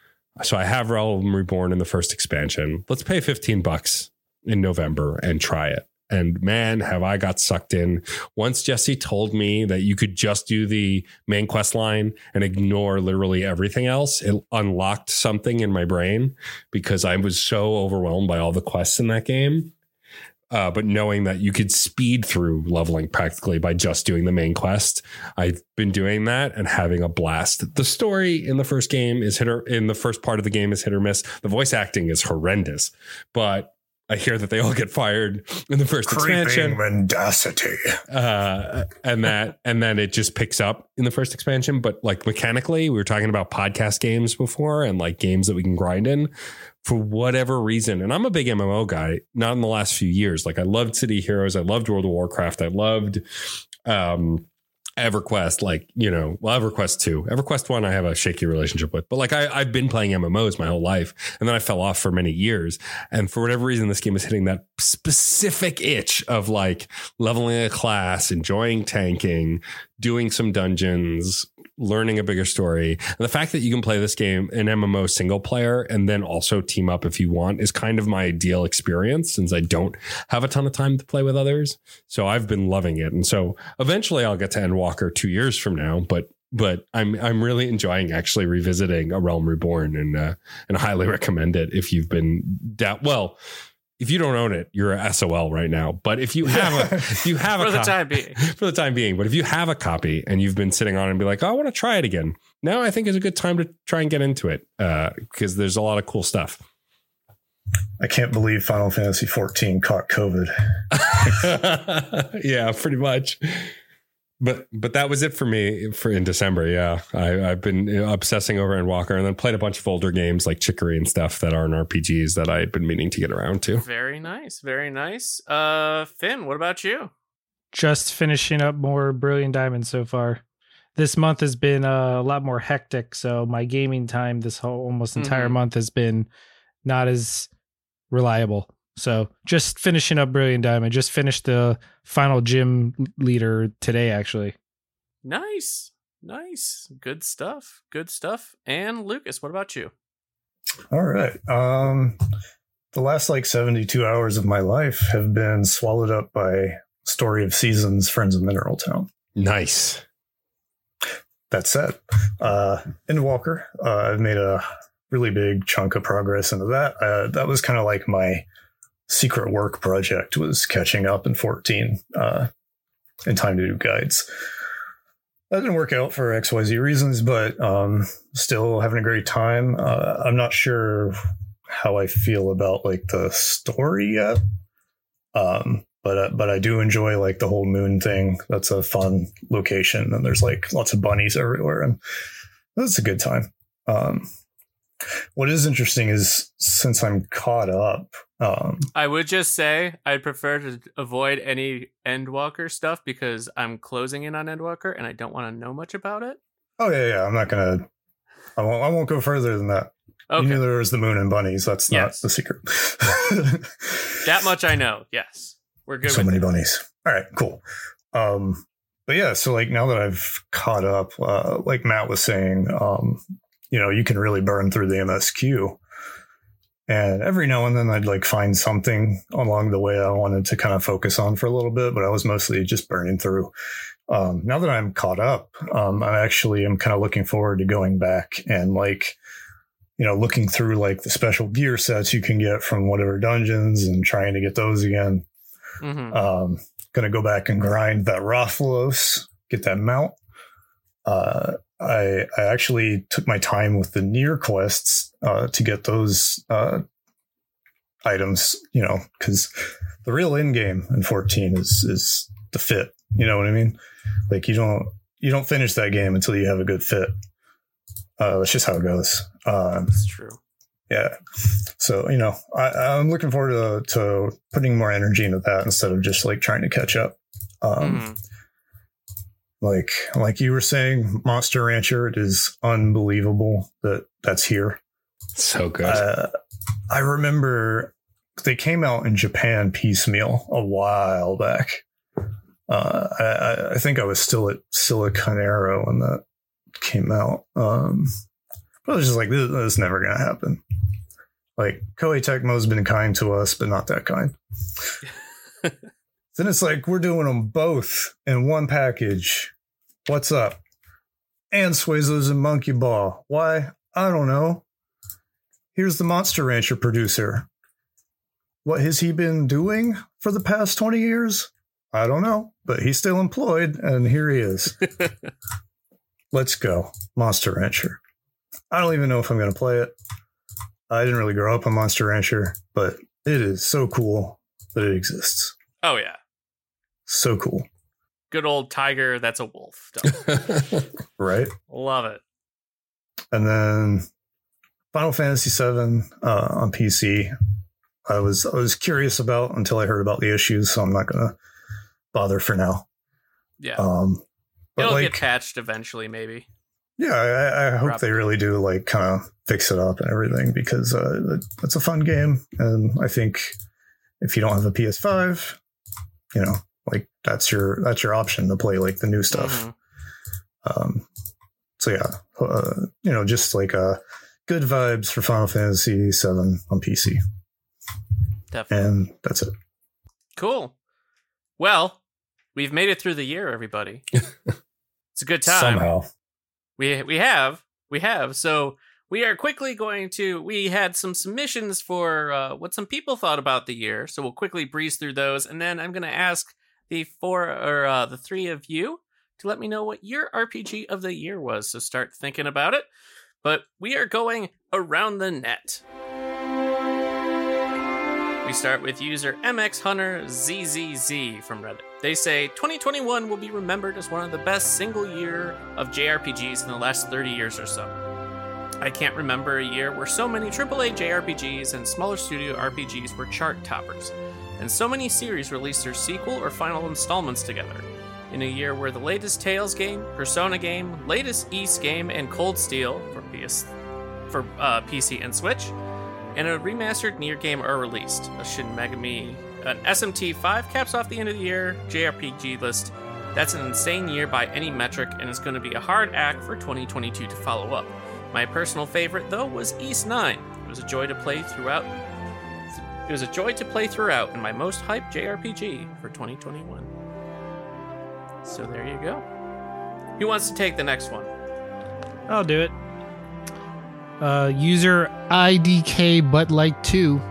So I have Realm Reborn in the first expansion. Let's pay 15 bucks in November and try it. And man, have I got sucked in. Once Jesse told me that you could just do the main quest line and ignore literally everything else, it unlocked something in my brain because I was so overwhelmed by all the quests in that game. Uh, but knowing that you could speed through leveling practically by just doing the main quest, I've been doing that and having a blast. The story in the first game is hit or in the first part of the game is hit or miss. The voice acting is horrendous, but I hear that they all get fired in the first expansion
Creeping mendacity.
uh, and that and then it just picks up in the first expansion. But like mechanically, we were talking about podcast games before and like games that we can grind in for whatever reason. And I'm a big MMO guy, not in the last few years. Like I loved City Heroes, I loved World of Warcraft, I loved um EverQuest, like, you know, well, EverQuest 2. EverQuest 1, I have a shaky relationship with. But like, I, I've been playing MMOs my whole life. And then I fell off for many years. And for whatever reason, this game is hitting that specific itch of like leveling a class, enjoying tanking, doing some dungeons, learning a bigger story. And the fact that you can play this game in MMO single player and then also team up if you want is kind of my ideal experience since I don't have a ton of time to play with others. So I've been loving it. And so eventually I'll get to Endwalker two years from now, but but I'm I'm really enjoying actually revisiting A Realm Reborn and uh, and highly recommend it if you've been da- well if you don't own it, you're a SOL right now. But if you have a, [laughs] if you have
For
a
the
co-
time being. [laughs]
for the time being, but if you have a copy and you've been sitting on it and be like, oh, I want to try it again, now I think is a good time to try and get into it uh, because there's a lot of cool stuff.
I can't believe Final Fantasy 14 caught COVID. [laughs]
yeah, pretty much. But but that was it for me for in December. Yeah, I, I've been obsessing over Endwalker and then played a bunch of older games like Chicory and stuff that aren't RPGs that I had been meaning to get around to.
Very nice. Very nice. Uh, Finn, what about you?
Just finishing up more Brilliant Diamond so far. This month has been uh, a lot more hectic, so my gaming time this whole almost entire
Mhm.
month has been not as reliable. So just finishing up Brilliant Diamond. Just finished the final gym leader today, actually.
Nice. Nice. Good stuff. Good stuff. And Lucas, what about you?
All right. Um, the last like 72 hours of my life have been swallowed up by Story of Seasons, Friends of Mineral Town.
Nice.
That said, uh, Endwalker, uh, I've made a really big chunk of progress into that. Uh, that was kind of like my secret work project was catching up in 14 uh, in time to do guides. That didn't work out for XYZ reasons, but um, still having a great time. Uh, I'm not sure how I feel about like the story yet. Um, but uh, but I do enjoy like the whole moon thing. That's a fun location, and there's like lots of bunnies everywhere, and that's a good time. Um, what is interesting is since I'm caught up, um,
I would just say I'd prefer to avoid any Endwalker stuff because I'm closing in on Endwalker and I don't want to know much about it.
oh yeah, yeah, I'm not gonna, I won't, I won't go further than that. You knew there was the moon and bunnies. That's not the secret. [laughs]
That much I know. Yes. We're good
so many
it.
bunnies. All right, cool. Um, but yeah, so like now that I've caught up, uh, like Matt was saying, um, you know, you can really burn through the MSQ. And every now and then I'd like find something along the way I wanted to kind of focus on for a little bit, but I was mostly just burning through. Um, now that I'm caught up, um, I actually am kind of looking forward to going back and like, you know, looking through like the special gear sets you can get from whatever dungeons and trying to get those again.
Mhm.
Um, gonna go back and grind that Rathalos, get that mount. Uh, I I actually took my time with the Nier quests uh, to get those uh, items. You know, because the real end game in 14 is is the fit. You know what I mean? Like you don't you don't finish that game until you have a good fit. Uh, that's just how it goes. Um,
It's true.
yeah. So, you know, I, I'm looking forward to, to putting more energy into that instead of just like trying to catch up. Um,
Mhm.
Like, like you were saying, Monster Rancher, it is unbelievable that that's here.
So good.
Uh, I remember they came out in Japan piecemeal a while back. Uh, I, I- think I was still at Siliconera when that came out. Um, but I was just like, this, this is never going to happen. Like, Koei Tecmo's been kind to us, but not that kind. [laughs] then it's like, we're doing them both in one package. What's up? And Suezo's and Monkey Ball. Why? I don't know. Here's the Monster Rancher producer. What has he been doing for the past 20 years? I don't know, but he's still employed, and here he is. [laughs] Let's go. Monster Rancher. I don't even know if I'm going to play it. I didn't really grow up on Monster Rancher, but it is so cool that it exists.
Oh yeah.
So cool.
Good old tiger that's a wolf. [laughs]
Right?
Love it.
And then Final Fantasy VII uh, on PC. I was I was curious about until I heard about the issues, so I'm not gonna bother for now.
Yeah.
Um,
It'll
like,
get patched eventually, maybe.
yeah, I, I hope
Probably.
they really do like kind of fix it up and everything because uh, it's a fun game, and I think if you don't have a PS5, you know, like that's your that's your option to play like the new stuff.
Mhm.
Um, so yeah, uh, you know, just like uh, good vibes for Final Fantasy VII on PC,
Definitely.
and that's it.
Cool. Well, we've made it through the year, everybody. [laughs] it's a good time.
Somehow,
We we have we have. So we are quickly going to. We had some submissions for uh, what some people thought about the year. So we'll quickly breeze through those, and then I'm going to ask the four or uh, the three of you to let me know what your RPG of the year was. So start thinking about it. But we are going around the net. We start with user MX Hunter ZZZ from Reddit. They say 2021 will be remembered as one of the best single year of JRPGs in the last 30 years or so. I can't remember a year where so many AAA JRPGs and smaller studio RPGs were chart toppers, and so many series released their sequel or final installments together. In a year where the latest Tales game, Persona game, latest Ys game, and Cold Steel for PS for uh, PC and Switch, and a remastered Nier game are released. A Shin Megami, an SMT 5 caps off the end of the year JRPG list. That's an insane year by any metric, and it's going to be a hard act for 2022 to follow up. My personal favorite, though, was Ys 9. It was a joy to play throughout. It was a joy to play throughout, and my most hyped JRPG for 2021. So there you go. Who wants to take the next one?
I'll do it. Uh, user IDK But Like 2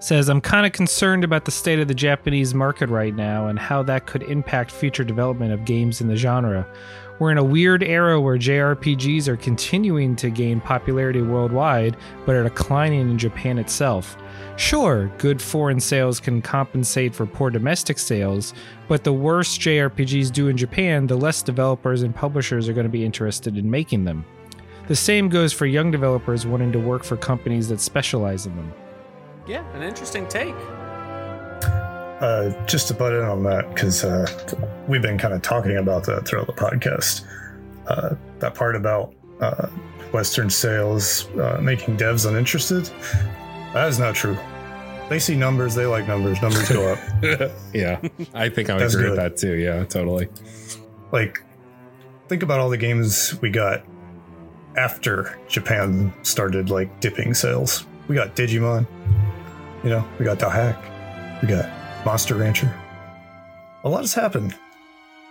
says, I'm kind of concerned about the state of the Japanese market right now and how that could impact future development of games in the genre. We're in a weird era where JRPGs are continuing to gain popularity worldwide, but are declining in Japan itself. Sure, good foreign sales can compensate for poor domestic sales, but the worse JRPGs do in Japan, the less developers and publishers are going to be interested in making them. The same goes for young developers wanting to work for companies that specialize in them.
Yeah, an interesting take.
uh, just to butt in on that because uh, we've been kind of talking about that throughout the podcast. Uh, that part about uh, Western sales uh, making devs uninterested. That is not true. They see numbers. They like numbers. Numbers go up. [laughs]
yeah, I think I would
That's
agree with
good.
that too. Yeah, totally.
like think about all the games we got after Japan started like dipping sales. We got Digimon, you know, we got Hack, we got Monster Rancher. A lot has happened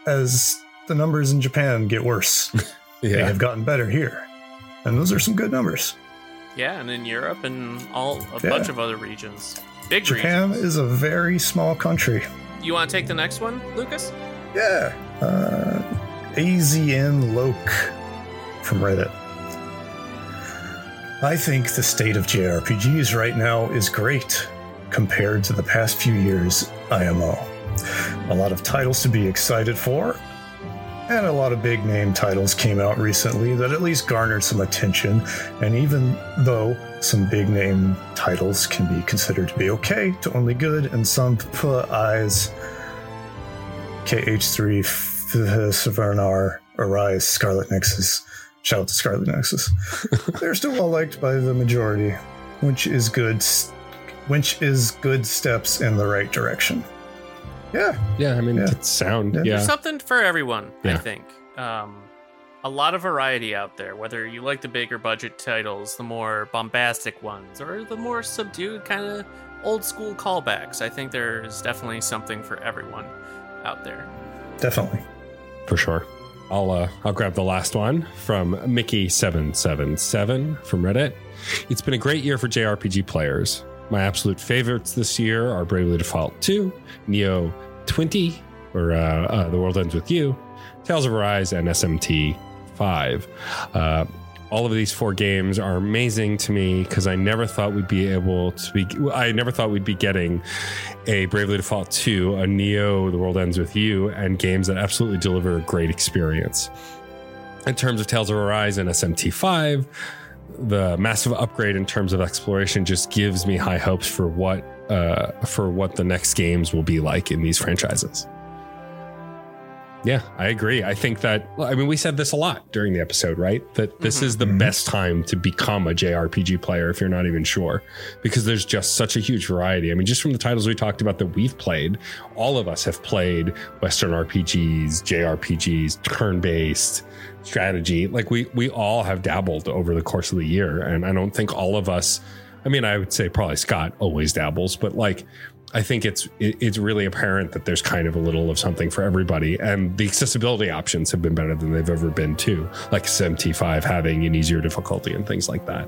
as the numbers in Japan get worse. [laughs] They
Yeah,
have gotten better here. And those are some good numbers.
Yeah, and in Europe and all a
Yeah.
bunch of other regions. Big
Japan
regions.
is a very small country.
You want to take the next one, Lucas?
Yeah. Uh, AZN Loke from Reddit. I think the state of JRPGs right now is great compared to the past few years IMO. A lot of titles to be excited for, and a lot of big name titles came out recently that at least garnered some attention. And even though some big name titles can be considered to be okay to only good, and some put eyes KH3 Savarnar Arise Scarlet Nexus. Shout out to Scarlet Nexus. [laughs] They're still well liked by the majority, which is good which is good steps in the right direction. Yeah,
yeah. I mean,
Yeah.
it's sound.
Yeah.
Yeah,
There's something for everyone, I think. Um, a lot of variety out there, whether you like the bigger budget titles, the more bombastic ones, or the more subdued kind of old school callbacks. I think there's definitely something for everyone out there.
definitely.
for sure. I'll uh, I'll grab the last one from Mickey seven seven seven from Reddit. It's been a great year for JRPG players. My absolute favorites this year are Bravely Default 2, Neo 20, or uh, uh, The World Ends With You, Tales of Arise, and SMT 5. Uh, all of these four games are amazing to me because I never thought we'd be able to be. I never thought we'd be getting a Bravely Default 2, a Neo, The World Ends With You, and games that absolutely deliver a great experience. In terms of Tales of Arise and SMT5, the massive upgrade in terms of exploration just gives me high hopes for what uh, for what the next games will be like in these franchises. Yeah, I agree. I think that, I mean, we said this a lot during the episode, right? That this
Mhm.
is the
Mhm.
best time to become a JRPG player if you're not even sure, because there's just such a huge variety. I mean, just from the titles we talked about that we've played, all of us have played Western RPGs, JRPGs, turn based strategy. Like we, we all have dabbled over the course of the year. And I don't think all of us, I mean, I would say probably Scott always dabbles, but like, I think it's it, it's really apparent that there's kind of a little of something for everybody, and the accessibility options have been better than they've ever been too. Like SMT5 having an easier difficulty and things like that.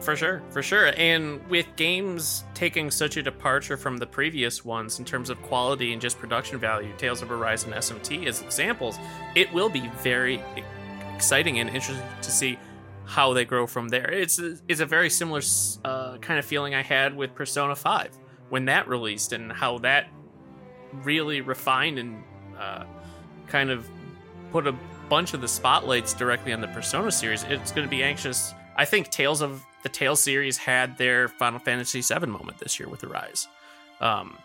For sure, for sure. And with games taking such a departure from the previous ones in terms of quality and just production value, Tales of Arise and SMT as examples, it will be very exciting and interesting to see how they grow from there. It's a, it's a very similar uh, kind of feeling I had with Persona 5 when that released and how that really refined and uh, kind of put a bunch of the spotlights directly on the Persona series. It's going to be anxious. I think Tales of the Tales series had their Final Fantasy VII moment this year with Arise. Um,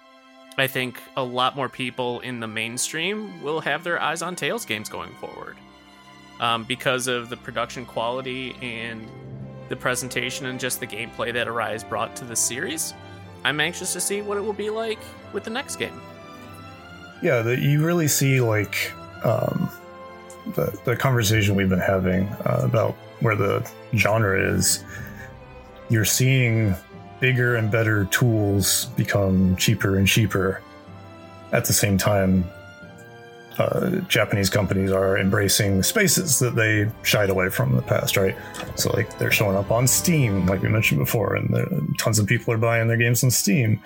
I think a lot more people in the mainstream will have their eyes on Tales games going forward um, because of the production quality and the presentation and just the gameplay that Arise brought to the series. I'm anxious to see what it will be like with the next game.
Yeah, the, you really see like um, the the conversation we've been having uh, about where the genre is. You're seeing bigger and better tools become cheaper and cheaper. At the same time, uh, Japanese companies are embracing spaces that they shied away from in the past, right? So, like, they're showing up on Steam, like we mentioned before, and tons of people are buying their games on Steam.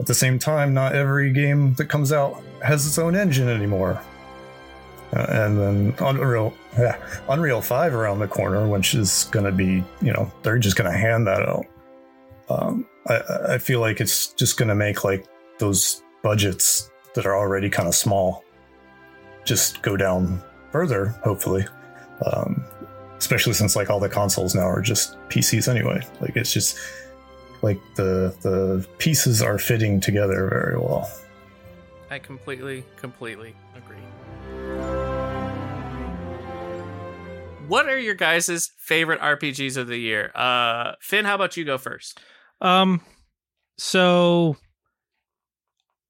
At the same time, not every game that comes out has its own engine anymore. Uh, and then Unreal, yeah, Unreal Five around the corner, which is going to be, you know, they're just going to hand that out. Um, I, I feel like it's just going to make like those budgets that are already kind of small just go down further, hopefully. Um, especially since like all the consoles now are just PCs anyway. Like it's just like the the pieces are fitting together very well.
I completely, completely agree. What are your guys' favorite RPGs of the year? Uh, Finn, how about you go first?
Um, so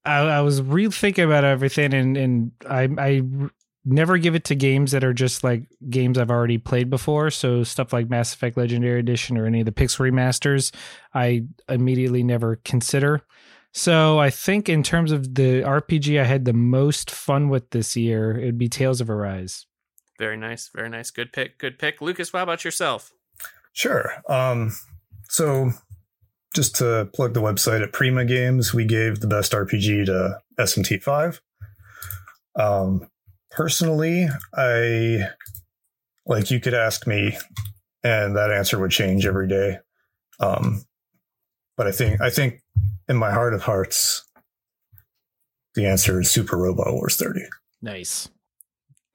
I, I was rethinking about everything, and and I I r- never give it to games that are just like games I've already played before. So stuff like Mass Effect Legendary Edition or any of the Pixel remasters, I immediately never consider. So I think in terms of the RPG I had the most fun with this year, it'd be Tales of Arise.
Very nice, very nice. Good pick, good pick. Lucas, how about yourself?
Sure. Um, so just to plug the website at Prima Games, we gave the best RPG to SMT5. Um, personally, I like you could ask me, and that answer would change every day. Um, but I think I think in my heart of hearts, the answer is Super Robot Wars 30.
Nice.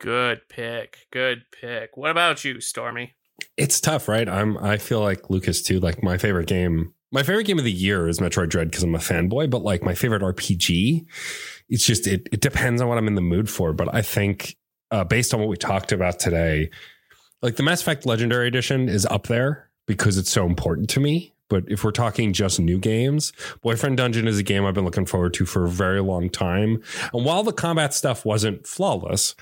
Good pick, good pick. What about you, Stormy?
It's tough, right? I'm I feel like Lucas too. Like my favorite game, my favorite game of the year is Metroid Dread because I'm a fanboy, but like my favorite RPG, it's just it it depends on what I'm in the mood for. But I think uh, based on what we talked about today, like the Mass Effect Legendary Edition is up there because it's so important to me. But if we're talking just new games, Boyfriend Dungeon is a game I've been looking forward to for a very long time. And while the combat stuff wasn't flawless,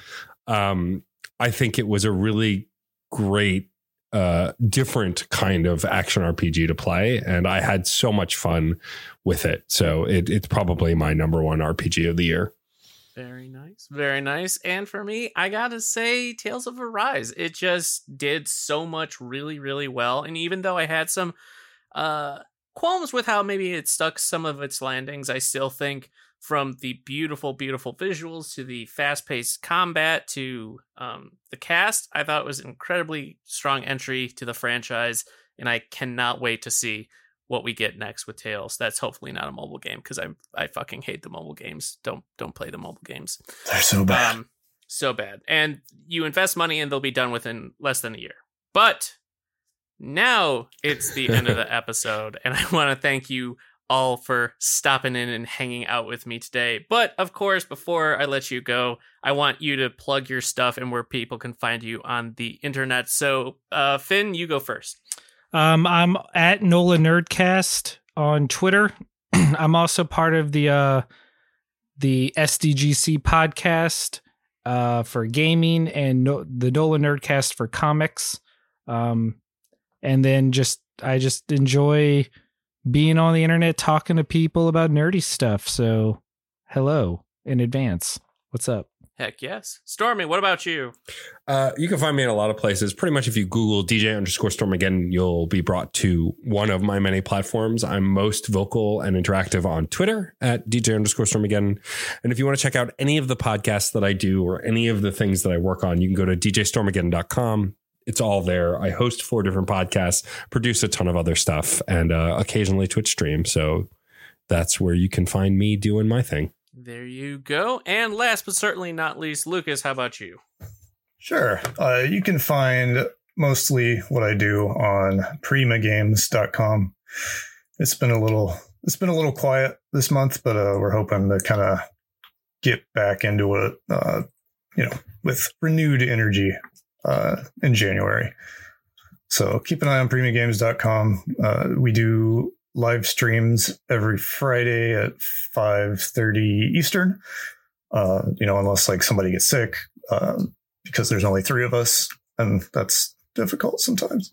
um, I think it was a really great uh different kind of action RPG to play and I had so much fun with it. So it, it's probably my number one RPG of the year.
Very nice. Very nice. And for me, I gotta say, Tales of Arise. It just did so much really, really well. And even though I had some uh qualms with how maybe it stuck some of its landings, I still think from the beautiful, beautiful visuals to the fast-paced combat to um, the cast, I thought it was an incredibly strong entry to the franchise, and I cannot wait to see what we get next with Tales. That's hopefully not a mobile game because I I fucking hate the mobile games. Don't don't play the mobile games.
They're so bad.
Um, so bad. And you invest money and they'll be done within less than a year. But now it's the end of the [laughs] episode, and I want to thank you all for stopping in and hanging out with me today. But of course, before I let you go, I want you to plug your stuff and where people can find you on the internet. So, uh, Finn, you go first.
Um, I'm at Nola Nerdcast on Twitter. [clears throat] I'm also part of the uh, the SDGC podcast uh, for gaming and no- the Nola Nerdcast for comics. Um, and then just I just enjoy being on the internet talking to people about nerdy stuff. So, hello in advance. What's up?
Heck yes. Stormy, what about you?
Uh, you can find me in a lot of places. Pretty much if you Google DJ underscore Stormageddon, you'll be brought to one of my many platforms. I'm most vocal and interactive on Twitter at DJ underscore Stormageddon. And if you want to check out any of the podcasts that I do or any of the things that I work on, you can go to djstormageddon.com. It's all there. I host four different podcasts, produce a ton of other stuff, and uh, occasionally Twitch stream. So that's where you can find me doing my thing.
There you go. And last but certainly not least, Lucas, how about you?
Sure. Uh, you can find mostly what I do on primagames.com. It's been a little it's been a little quiet this month, but uh, we're hoping to kind of get back into it, uh, you know, with renewed energy uh, in January. So keep an eye on primagames.com. Uh, we do live streams every Friday at 5:30 Eastern. Uh, you know, unless like somebody gets sick, um, because there's only three of us, and that's difficult sometimes.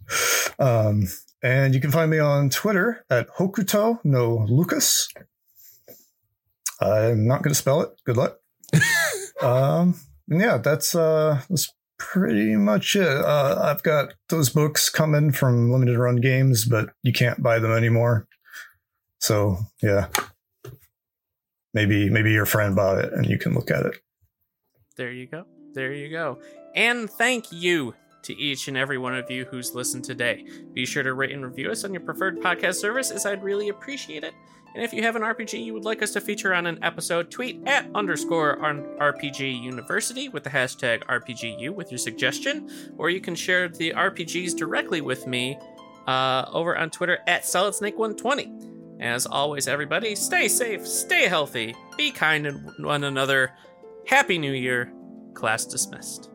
Um, and you can find me on Twitter at Hokuto no Lucas. I'm not going to spell it. Good luck. [laughs] um, yeah, that's uh, that's pretty much it. Uh, I've got those books coming from Limited Run Games, but you can't buy them anymore. So yeah, maybe maybe your friend bought it and you can look at it.
There you go. There you go. And thank you to each and every one of you who's listened today. Be sure to rate and review us on your preferred podcast service, as I'd really appreciate it. And if you have an RPG you would like us to feature on an episode, tweet at underscore RPG University with the hashtag RPGU with your suggestion, or you can share the RPGs directly with me uh, over on Twitter at SolidSnake120. As always, everybody, stay safe, stay healthy, be kind to one another. Happy New Year. Class dismissed.